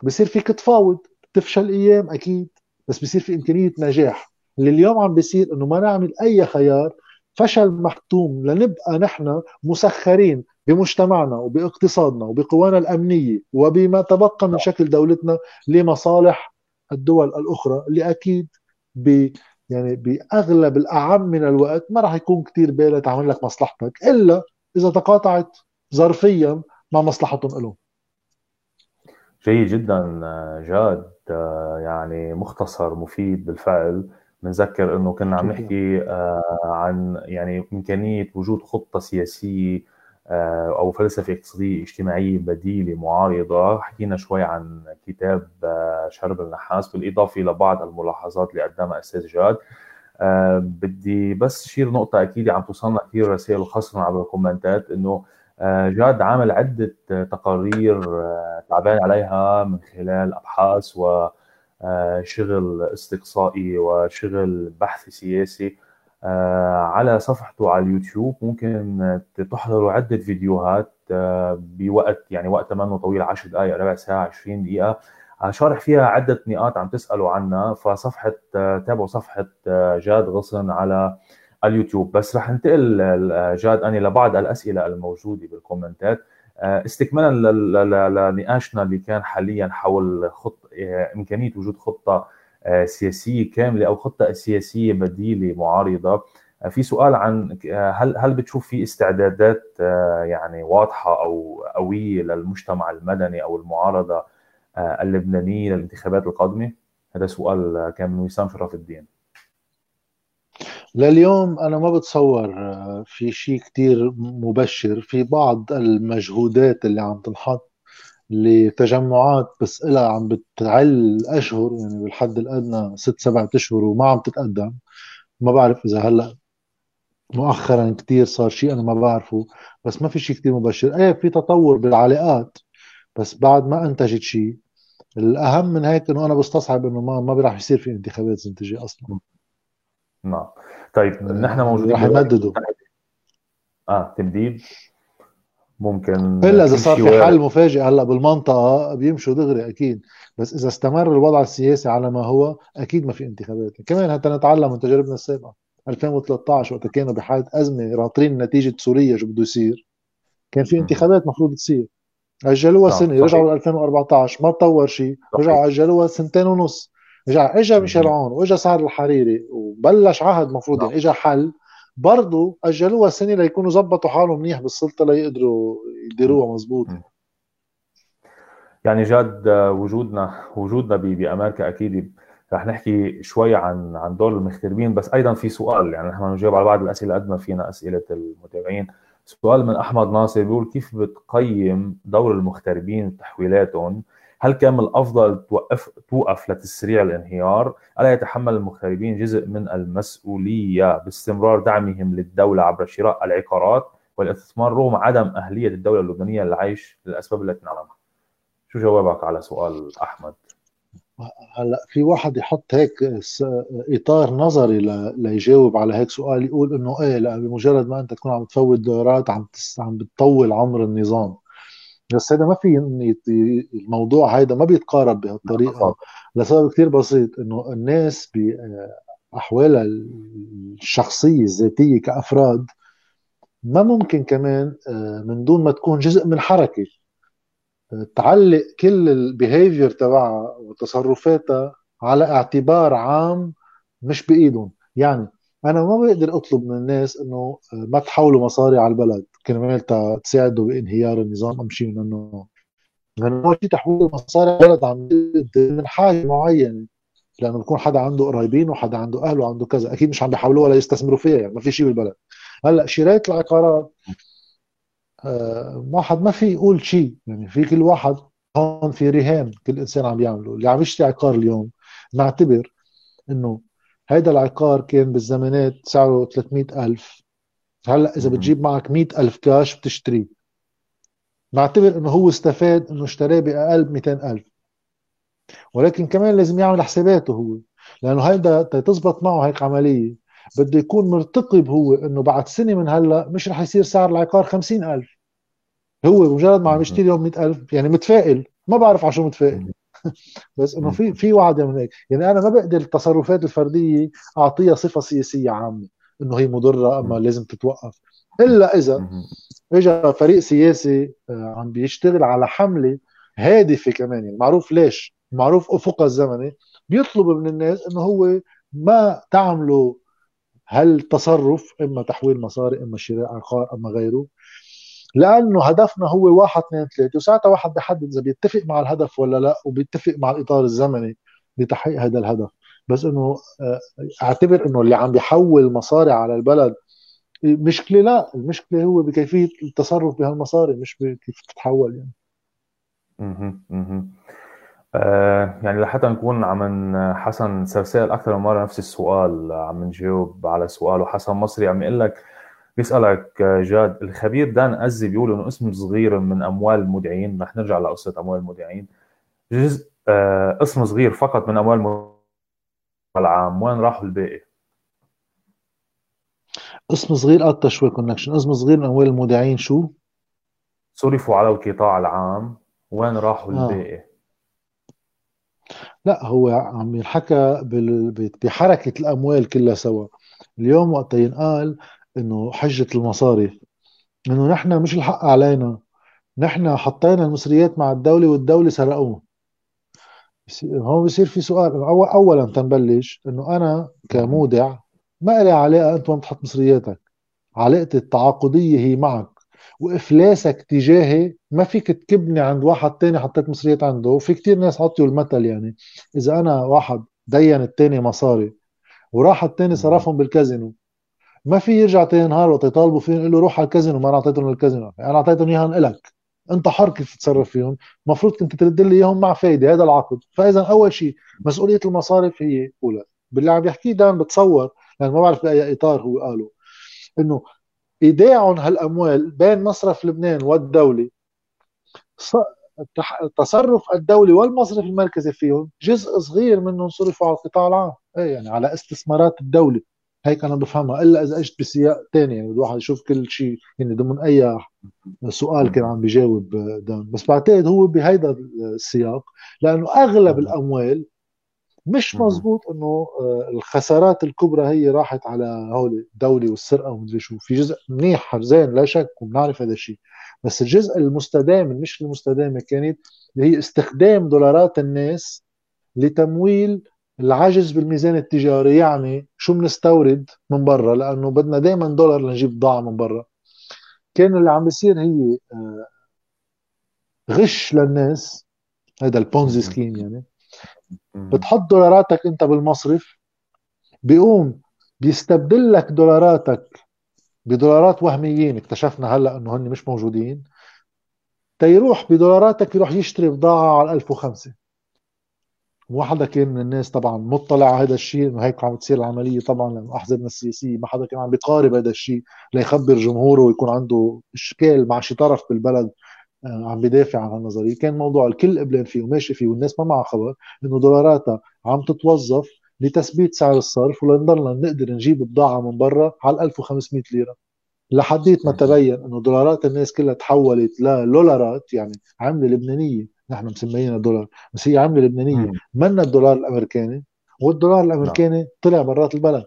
[SPEAKER 2] بصير فيك تفاوض. تفشل أيام أكيد بس بصير في إمكانية نجاح. اللي اليوم عم بيصير إنه ما نعمل أي خيار فشل محتوم لنبقى نحن مسخرين بمجتمعنا وباقتصادنا وبقوانا الأمنية وبما تبقى من شكل دولتنا لمصالح الدول الأخرى اللي أكيد ب يعني بأغلب الأعم من الوقت ما راح يكون كثير بالها تعمل لك مصلحتك إلا إذا تقاطعت ظرفيا مع مصلحتهم لهم
[SPEAKER 1] جيد جدا جاد يعني مختصر مفيد بالفعل. بنذكر إنه كنا عم نحكي آه، عن يعني إمكانية وجود خطة سياسية آه، أو فلسفة اقتصادية اجتماعية بديلة معارضة. حكينا شوي عن كتاب آه، شرب النحاس بالإضافة لبعض الملاحظات اللي قدمها أستاذ جاد. بدي بس share نقطة أكيد عم توصلنا كثير رسائل خاصة عبر ال commentات آه، جاد عمل عدة تقارير آه، تعبان عليها من خلال أبحاث وشغل آه، استقصائي وشغل بحث سياسي على صفحته على اليوتيوب. ممكن تحضروا عدة فيديوهات بوقت يعني وقت منه طويل 10 دقائق ربع ساعة 20 دقيقة. شارح فيها عدة نقاط عم تسالوا عنها. فصفحة تابعوا صفحة جاد غصن على اليوتيوب بس رح ننتقل جاد أني لبعض الأسئلة الموجودة بالكومنتات استكمالا لنقاشنا اللي كان حاليا حول خط إمكانية وجود خطة سياسية كاملة أو خطة سياسية بديلة معارضة في سؤال عن هل هل بتشوف في استعدادات يعني واضحة أو قوية للمجتمع المدني أو المعارضة اللبنانية للانتخابات القادمة؟ هذا سؤال كان من وسام شرف الدين.
[SPEAKER 2] لليوم أنا ما بتصور في شيء كتير مبشر. في بعض المجهودات اللي عم تنحط لتجمعات بس إلها عم بتعل أشهر يعني بالحد الأدنى ست سبعة أشهر وما عم تتقدم. ما بعرف إذا هلأ مؤخرا كتير صار شيء أنا ما بعرفه بس ما في شيء كتير مبشر. إيه في تطور بالعلاقات بس بعد ما أنتجت شيء الأهم من هيك إنه أنا بستصعب إنه ما ما راح يصير في انتخابات الجايه أصلا.
[SPEAKER 1] نعم. طيب نحن موجودين
[SPEAKER 2] رح يمددوا
[SPEAKER 1] آه تمديد. ممكن
[SPEAKER 2] إلا إذا صار في حل مفاجئ. هلأ بالمنطقة بيمشوا دغري أكيد. بس إذا استمر الوضع السياسي على ما هو أكيد ما في انتخابات. كمان حتى نتعلم من تجاربنا السابقة. 2013 وقت كانوا بحاله أزمة راطرين نتيجة سوريا شو بده يصير. كان في انتخابات مفروض تصير. أجلوها نعم، سنة رجعوا ل 2014 ما تطور شيء. رجعوا أجلوها سنتين ونص. رجع اجى ميشيل عون واجى سعد الحريري وبلش عهد مفروض يعني اجى حل برضه أجلوها سنة ليكونوا زبطوا حالهم منيح بالسلطة ليقدروا يديروها مزبوط.
[SPEAKER 1] يعني جاد وجودنا وجودنا بأمريكا أكيد رح نحكي شوي عن عن دور المغتربين. بس أيضا في سؤال يعني نحن نجاوب على بعض الأسئلة قد ما فينا أسئلة المتابعين. سؤال من أحمد ناصر بيقول كيف بتقيم دور المغتربين وتحويلاتهم هل كان الأفضل توقف توقف لتسريع الانهيار؟ ألا يتحمل المغتربين جزء من المسؤولية باستمرار دعمهم للدولة عبر شراء العقارات والاستثمار رغم عدم أهلية الدولة اللبنانية للعيش للأسباب التي نعلمها؟ شو جوابك على سؤال أحمد؟
[SPEAKER 2] هلا في واحد يحط هيك إطار نظري ليجاوب على هيك سؤال يقول إنه إيه لأ بمجرد ما أنت تكون عم تفوت دورات عم عم بتطول عمر النظام بس هذا ما في الموضوع هيدا ما بيتقارب بهالطريقة. لسبب كثير بسيط إنه الناس باحوالها الشخصية الذاتية كأفراد ما ممكن كمان آه، من دون ما تكون جزء من حركة. تعلق كل ال behavior تبعها وتصرفاتها على اعتبار عام مش بإيدهم. يعني أنا ما بقدر أطلب من الناس إنه ما تحولوا مصاري على البلد. كرمال تساعدوا بإنهيار النظام أو شيء من النوع لأنه شيء تحويل المصاري على البلد عم من حاجة معينة. لأنه بكون حدا عنده قرايبين وحدا عنده اهله وعنده كذا. أكيد مش عم بيحولوها ليستثمروا فيها يعني ما في شيء بالبلد. هلأ شرايه العقارات آه واحد ما في يقول شيء يعني في كل واحد هون في رهان كل إنسان عم يعمله. اللي عم يشتري عقار اليوم نعتبر إنه هيدا العقار كان بالزمانات سعره 300 ألف. هلأ إذا بتجيب معك 100 ألف كاش بتشتريه نعتبر إنه هو استفاد إنه اشتراه بأقل ب 200 ألف. ولكن كمان لازم يعمل حساباته هو. لأنه هيدا تزبط معه هيك عملية. بده يكون مرتقب هو إنه بعد سنة من هلأ مش رح يصير سعر العقار 50 ألف. هو بمجرد ما عم يشتري يوم 100 ألف يعني متفائل. ما بعرف على شو متفائل. بس إنه في في وعد من هيك. يعني أنا ما بقدر التصرفات الفردية أعطيها صفة سياسية عامة إنه هي مضرة أما لازم تتوقف. إلا إذا اجى فريق سياسي آه، عم بيشتغل على حملة هادفة كمان. يعني معروف ليش؟ معروف افقها الزمني بيطلب من الناس إنه هو ما تعملوا هالتصرف إما تحويل مصاري إما شراء عقار إما غيره. لأنه هدفنا هو واحد اثنين ثلاثة. وساعتها واحد بيحدد إذا بيتفق مع الهدف ولا لا وبيتفق مع الإطار الزمني لتحقيق هذا الهدف. بس إنه آه، أعتبر إنه اللي عم بيحول مصاري على البلد مشكله لا المشكلة هو بكيفية التصرف بهالمصاري مش بكيف تتحول يعني.
[SPEAKER 1] أها أها يعني لحتى نكون عم حسن سال أكثر من مرة نفس السؤال عم نجاوب على سؤاله حسن مصري عم يقول لك بيسألك جاد الخبير دان أزي بيقول إنه اسم صغير من أموال المودعين رح نرجع لقصة أموال المودعين جزء آه اسم صغير فقط من أموال العام وين راحوا الباقي؟
[SPEAKER 2] اسم صغير قطع شوي كونكشن اسم صغير من أموال المودعين شو؟
[SPEAKER 1] صرفوا على القطاع العام وين راحوا آه. الباقي؟
[SPEAKER 2] لا هو عم ينحكى بحركة الأموال كلها سوا اليوم وقت ينقال إنه حجة المصاري. إنه نحن مش الحق علينا. نحن حطينا المصريات مع الدولة والدولة سرقوه هون بصير في سؤال. اولا تنبلش إنه أنا كمودع ما لي علاقة أنت وين بتحط مصرياتك. علاقتي التعاقدية هي معك. وإفلاسك تجاهي ما فيك تكبني عند واحد تاني حطيت مصريات عنده. وفي كتير ناس عطيوا المثل يعني. إذا أنا واحد دين التاني مصاري وراح التاني صرفهم بالكازينو. ما في يرجع تاني نهار وقت يطالبوا فيه يقول له روح على الكازينو ما أنا أعطيتهم الكازينو أنا أعطيتهم إياهم لك أنت حر كيف تتصرف فيهم؟ المفروض كنت ترد لي إياهم مع فايدة. هذا العقد. فإذا أول شيء مسؤولية المصارف هي أولى. باللي عم يحكيه دان بتصور لأن ما بعرف بأي إطار هو قاله إنه ايداع هالأموال بين مصرف لبنان والدولة. تصرف الدولة والمصرف المركزي فيهم جزء صغير منهم صرفوا على القطاع العام. إيه يعني؟ على استثمارات الدولة. هيك أنا بفهمها. إلا إذا إجت بسياق ثاني يعني الواحد يشوف كل شيء. يعني ضمن أي سؤال كان عم بيجاوب دان بس بعتقد هو بهيدا السياق لأنه أغلب الأموال مش مزبوط إنه آه، الخسارات الكبرى هي راحت على هول الدولة والسرقة ومدري شو. في جزء منيح حرزين لا شك وبنعرف هذا الشيء. بس الجزء المستدام مش المستدامة كانت اللي هي استخدام دولارات الناس لتمويل العجز بالميزان التجاري يعني شو بنستورد من برا؟ لأنه بدنا دائما دولار لنجيب بضاعه من برا. كان اللي عم بيصير هي آه، غش للناس. هذا البونزي سكيم يعني. بتحط دولاراتك أنت بالمصرف بيقوم بيستبدل لك دولاراتك بدولارات وهميين اكتشفنا هلأ إنه هن مش موجودين تيروح بدولاراتك يروح يشتري بضاعة على 1005 مو حدا كان من الناس طبعا مطلع على هذا الشيء إنه هيك عم تصير العملية طبعا لأنه احزابنا السياسيه ما حدا كان عم بيقارب هذا الشيء ليخبر جمهوره ويكون عنده إشكال مع شي طرف بالبلد آه، عم بيدافع عن هالنظرية. كان موضوع الكل قبلان فيه وماشي فيه والناس ما معها خبر إنه دولاراتها عم تتوظف لتثبيت سعر الصرف ولنضلنا نقدر نجيب بضاعة من برا على 1500 ليرة. لحديت ما تبين إنه دولارات الناس كلها تحولت للولارات يعني عملة لبنانية. نحن مسمينها دولار. بس هي عمله لبنانية. منا الدولار الأمريكاني والدولار الأمريكاني نعم. طلع برات البلد.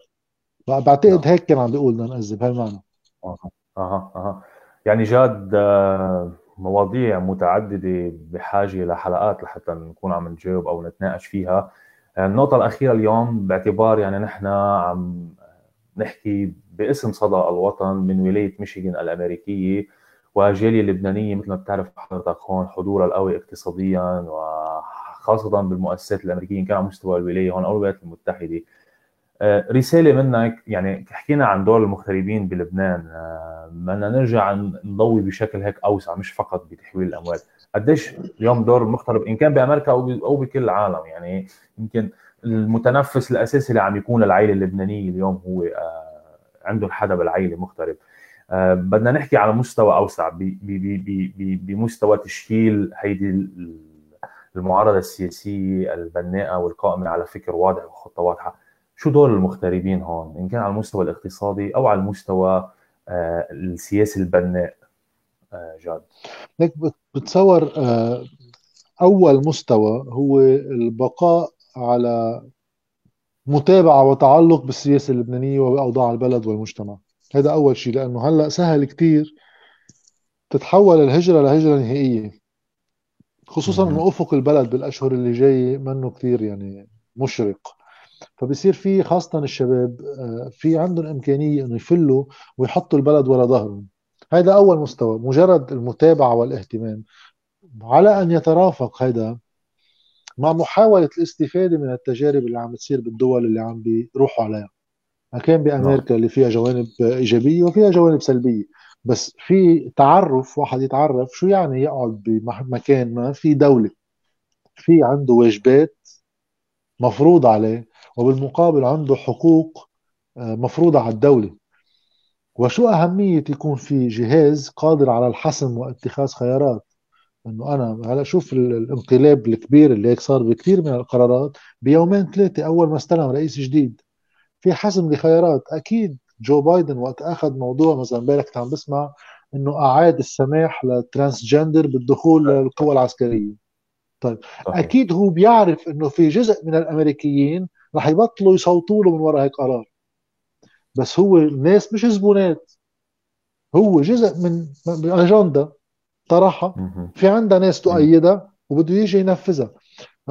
[SPEAKER 2] بعتقد نعم. هيك كان عم بيقول بدنا نأذب هالمعنى.
[SPEAKER 1] أها أها أها. يعني جاد آه، مواضيع متعددة بحاجة لحلقات لحتى نكون عم نجاوب أو نتناقش فيها. آه، النقطة الأخيرة اليوم باعتبار يعني نحن عم نحكي باسم صدى الوطن من ولاية ميشيغان الأمريكية. والجاليه اللبنانية مثل ما بتعرف حضرتك هون حضورها القوي اقتصاديا وخاصة بالمؤسسات الأمريكية كان على مستوى الولاية هون أو الولايات المتحدة. آه، رسالة منك يعني حكينا عن دور المغتربين بلبنان. آه، بدنا نرجع نضوي بشكل هيك أوسع مش فقط بتحويل الأموال. قديش اليوم دور المغترب إن كان بأمريكا أو بكل العالم يعني يمكن المتنفس الأساسي اللي عم يكون للعائله اللبنانية اليوم هو آه، عندهم حدا بالعائلة مغترب. بدنا نحكي على مستوى أوسع بمستوى تشكيل هيدي المعارضة السياسية البناءة والقائمة على فكر واضح وخطة واضحة. شو دور المغتربين هون؟ إن كان على المستوى الاقتصادي أو على المستوى آه، السياسي البناء. آه، جاد.
[SPEAKER 2] لك بتصور أول مستوى هو البقاء على متابعة وتعلق بالسياسة اللبنانية وباوضاع البلد والمجتمع. هذا أول شيء لأنه هلأ سهل كثير تتحول الهجرة لهجرة نهائية خصوصا إنه أفق البلد بالأشهر اللي جاية منه كثير يعني مشرق. فبصير في خاصة الشباب آه، في عندهم إمكانية إنه يفلوا ويحطوا البلد ورا ظهرهم. هذا أول مستوى مجرد المتابعة والاهتمام. على أن يترافق هذا مع محاولة الاستفادة من التجارب اللي عم تصير بالدول اللي عم بيروحوا عليها. كان بأمريكا. اللي فيها جوانب إيجابية وفيها جوانب سلبية بس في تعرف واحد يتعرف شو يعني يقعد بمكان ما في دولة في عنده واجبات مفروض عليه وبالمقابل عنده حقوق آه، مفروضة على الدولة وشو أهمية يكون في جهاز قادر على الحسم واتخاذ خيارات إنه أنا هلا شوف الانقلاب الكبير اللي هيك صار بكثير من القرارات بيومين ثلاثة أول ما استلم رئيس جديد في حسم لخيارات. أكيد جو بايدن وقت أخذ موضوع مثلا امبارح كنت عم بسمع إنه أعاد السماح لل transgender بالدخول للقوى العسكرية. طيب صحيح. أكيد هو بيعرف إنه في جزء من الأمريكيين رح يبطلوا يصوتوا له من وراء هيك قرار. بس هو الناس مش زبونات. هو جزء من أجندة طرحها. في عندها ناس تؤيدها وبده يجي ينفذها.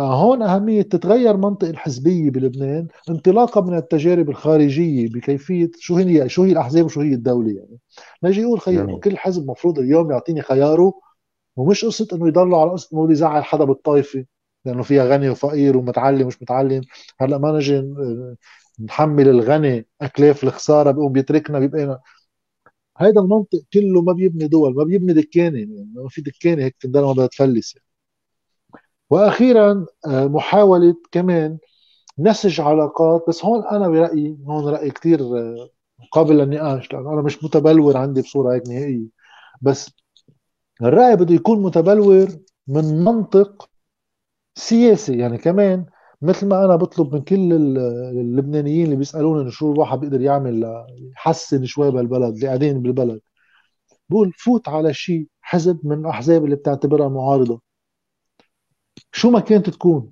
[SPEAKER 2] هون أهمية تتغير منطق الحزبية بلبنان انطلاقا من التجارب الخارجية بكيفية شو هي شو هي الأحزاب وشو هي الدولة يعني. نجي يقول خي كل حزب مفروض اليوم يعطيني خياره ومش قصة إنه يضلوا على قصة إنه يزعل حدا بالطائفة لأنه فيها غني وفقير ومتعلم ومش متعلم. هلأ ما نجي نحمل الغني أكلاف الخسارة بيقوم بيتركنا بيبقى هيدا المنطق كله ما بيبني دول ما بيبني دكانه يعني ما في دكانة هيك تندر ما بدها تفلس يعني. وأخيرا آه، محاولة كمان نسج علاقات بس هون أنا برأيي هون رأي كثير آه، قابل للنقاش لأنه أنا مش متبلور عندي بصورة هيك نهائية. بس الرأي بده يكون متبلور من منطق سياسي. يعني كمان مثل ما أنا بطلب من كل اللبنانيين اللي بيسألوني شو الواحد بيقدر يعمل يحسن شوي بالبلد اللي قاعدين بالبلد بقول فوت على شيء حزب من الأحزاب اللي بتعتبرها معارضة. شو ما كانت تكون.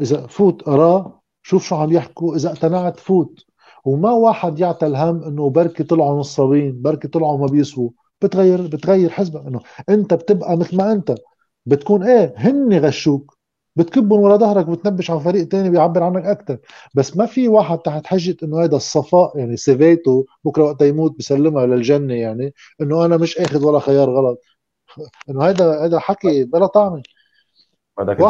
[SPEAKER 2] إذا فوت اقراه شوف شو عم يحكوا. إذا اقتنعت فوت. وما واحد يعطى الهم إنه بركي طلعوا نصابين بركي طلعوا ما بيسووا. بتغير بتغير حزبك إنه أنت بتبقى مثل ما أنت. بتكون إيه هن غشوك. بتكبهم ورا ظهرك وبتنبش على فريق تاني بيعبر عنك أكثر بس ما في واحد تحت حجة إنه هذا الصفاء يعني سيفيته بكرة وقت يموت بسلمها للجنة يعني إنه أنا مش أخذ ولا خيار غلط. إنه هذا هذا حكي بلا طعمة.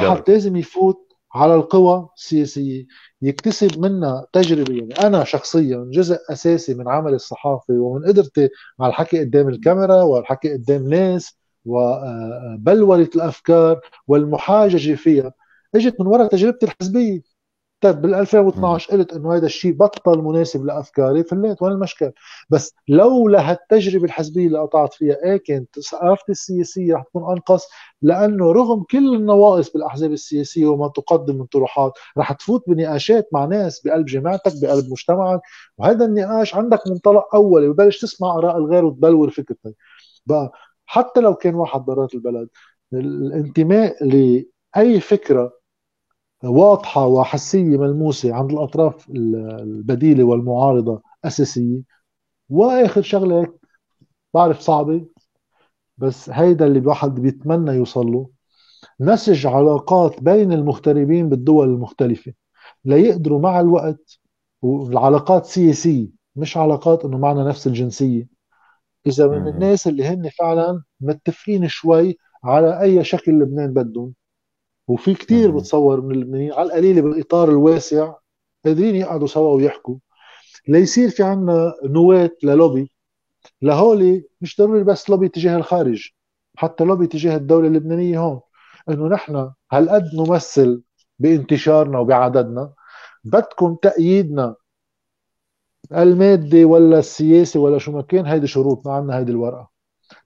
[SPEAKER 2] واحد لازم يفوت على القوى السياسية يكتسب منها تجربة. يعني أنا شخصيا جزء أساسي من عملي الصحافي ومن قدرتي على الحكي قدام الكاميرا والحكي قدام ناس وبلورة الأفكار والمحاججة فيها إجت من وراء تجربتي الحزبية. طيب بال 2012 قلت إنه هذا الشيء بطل مناسب لأفكاري فليت وين المشكل؟ بس لولا هالتجربة الحزبية اللي قطعت فيها إيه كانت ثقافتي السياسية رح تكون أنقص لأنه رغم كل النواقص بالأحزاب السياسية وما تقدم من طروحات رح تفوت بنقاشات مع ناس بقلب جماعتك بقلب مجتمعك وهذا النقاش عندك منطلق أولي وبلش تسمع آراء الغير وتبلور فكرتك. بقى حتى لو كان واحد برات البلد الانتماء لأي فكرة واضحة وحسية ملموسة عند الأطراف البديلة والمعارضة أساسية. وآخر شغلة بعرف صعبة بس هيدا اللي الواحد بيتمنى يوصل له نسج علاقات بين المغتربين بالدول المختلفة ليقدروا مع الوقت والعلاقات سياسية مش علاقات إنه معنا نفس الجنسية. إذا من الناس اللي هن فعلا متفقين شوي على أي شكل لبنان بدهم وفي كتير بتصور من اللبنانيين على القليله بالإطار الواسع قادرين يقعدوا سوا ويحكوا. ليصير في عنا نواة للوبي. لهولي مش ضروري بس لوبي تجاه الخارج حتى لوبي تجاه الدولة اللبنانية هون. إنه نحن هالقد نمثل بانتشارنا وبعددنا. بدكم تأييدنا. المادي ولا السياسي ولا شو ما كان هيدي شروطنا عنا هيدي الورقة.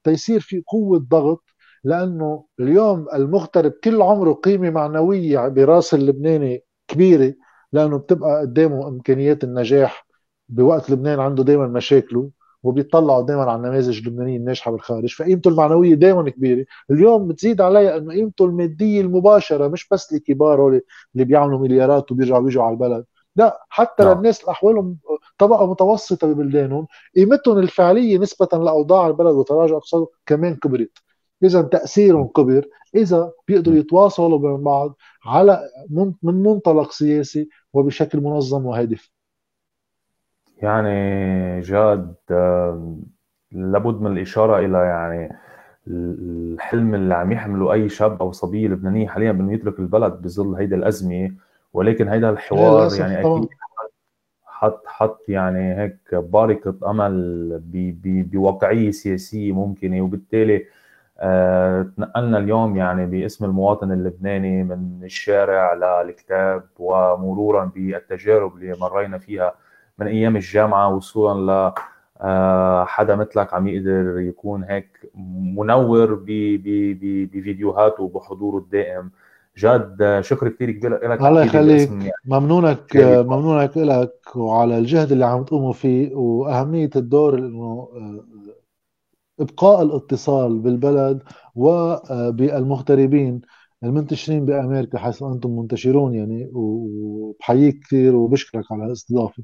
[SPEAKER 2] تيصير في قوة ضغط لأنه اليوم المغترب كل عمره قيمة معنوية براس اللبناني كبيرة لأنه بتبقى قدامه إمكانيات النجاح. بوقت لبنان عنده دائما مشاكله وبيطلعوا دائما على النماذج اللبنانية الناجحة بالخارج. فقيمته المعنوية دائما كبيرة. اليوم بتزيد عليها إنه قيمته المادية المباشرة مش بس الكبار اللي بيعملوا مليارات وبيرجعوا بيجوا على البلد. لا حتى نعم. للناس اللي احوالهم طبقة متوسطة ببلدانهم. قيمتهم الفعلية نسبة لأوضاع البلد وتراجع اقتصاده كمان كبرت. إذا تأثيرهم كبر إذا بيقدروا يتواصلوا بين بعض على من منطلق سياسي وبشكل منظم وهادف.
[SPEAKER 1] يعني جاد لابد من الإشارة إلى يعني الحلم اللي عم يحمله أي شاب أو صبيه لبنانيه حاليا بأنه يترك البلد بظل هيدا الأزمة. ولكن هيدا الحوار يعني أكيد حط حط يعني هيك بارقة أمل بواقعية سياسية ممكنة. وبالتالي تنقلنا اليوم يعني باسم المواطن اللبناني من الشارع للكتاب ومرورا بالتجارب اللي مرينا فيها من أيام الجامعة وصولا ل آه، حدا مثلك عم يقدر يكون هيك منور بفيديوهاته وبحضوره الدائم. جاد شكر كثير كبير
[SPEAKER 2] لك الله يخليك. يعني ممنونك ممنونك لك وعلى الجهد اللي عم تقوموا فيه وأهمية الدور إنه آه، إبقاء الاتصال بالبلد وبالمغتربين المنتشرين بأمريكا حيث أنتم منتشرون يعني وبحييك كثير وبشكرك على الاستضافة.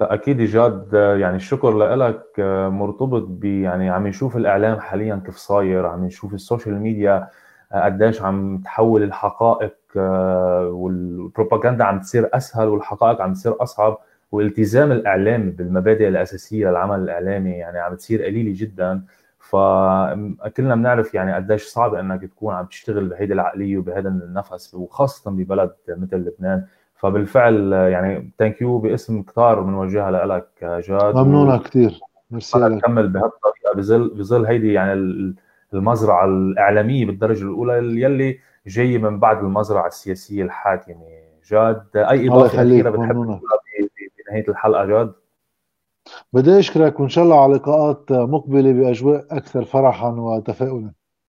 [SPEAKER 1] لا أكيد جاد يعني الشكر لك مرتبط ب يعني عم نشوف الاعلام حاليا كيف صاير عم نشوف السوشيال ميديا قديش عم تحول الحقائق والبروباغندا عم تصير أسهل والحقائق عم تصير أصعب. والتزام الإعلام بالمبادئ الأساسية للعمل الإعلامي يعني عم تصير قليلة جدا. فكلنا بنعرف يعني قديش صعب إنك تكون عم تشتغل بهيدي العقلية وبهذا النفس وخاصة ببلد مثل لبنان. فبالفعل يعني thank you باسم كثار بنوجهها لك جاد.
[SPEAKER 2] ممنونة كثير ميرسي
[SPEAKER 1] لك. نكمل بهالطريقة بظل بظل هيدي يعني المزرعة الإعلامية بالدرجة الأولى يلي جاية من بعد المزرعة السياسية الحاكمة. جاد أي إضافة أخيرة بتحب بنهايه الحلقة جاد؟
[SPEAKER 2] بدي أشكرك وإن شاء الله على لقاءات مقبلة بأجواء أكثر فرحا وتفاؤلا.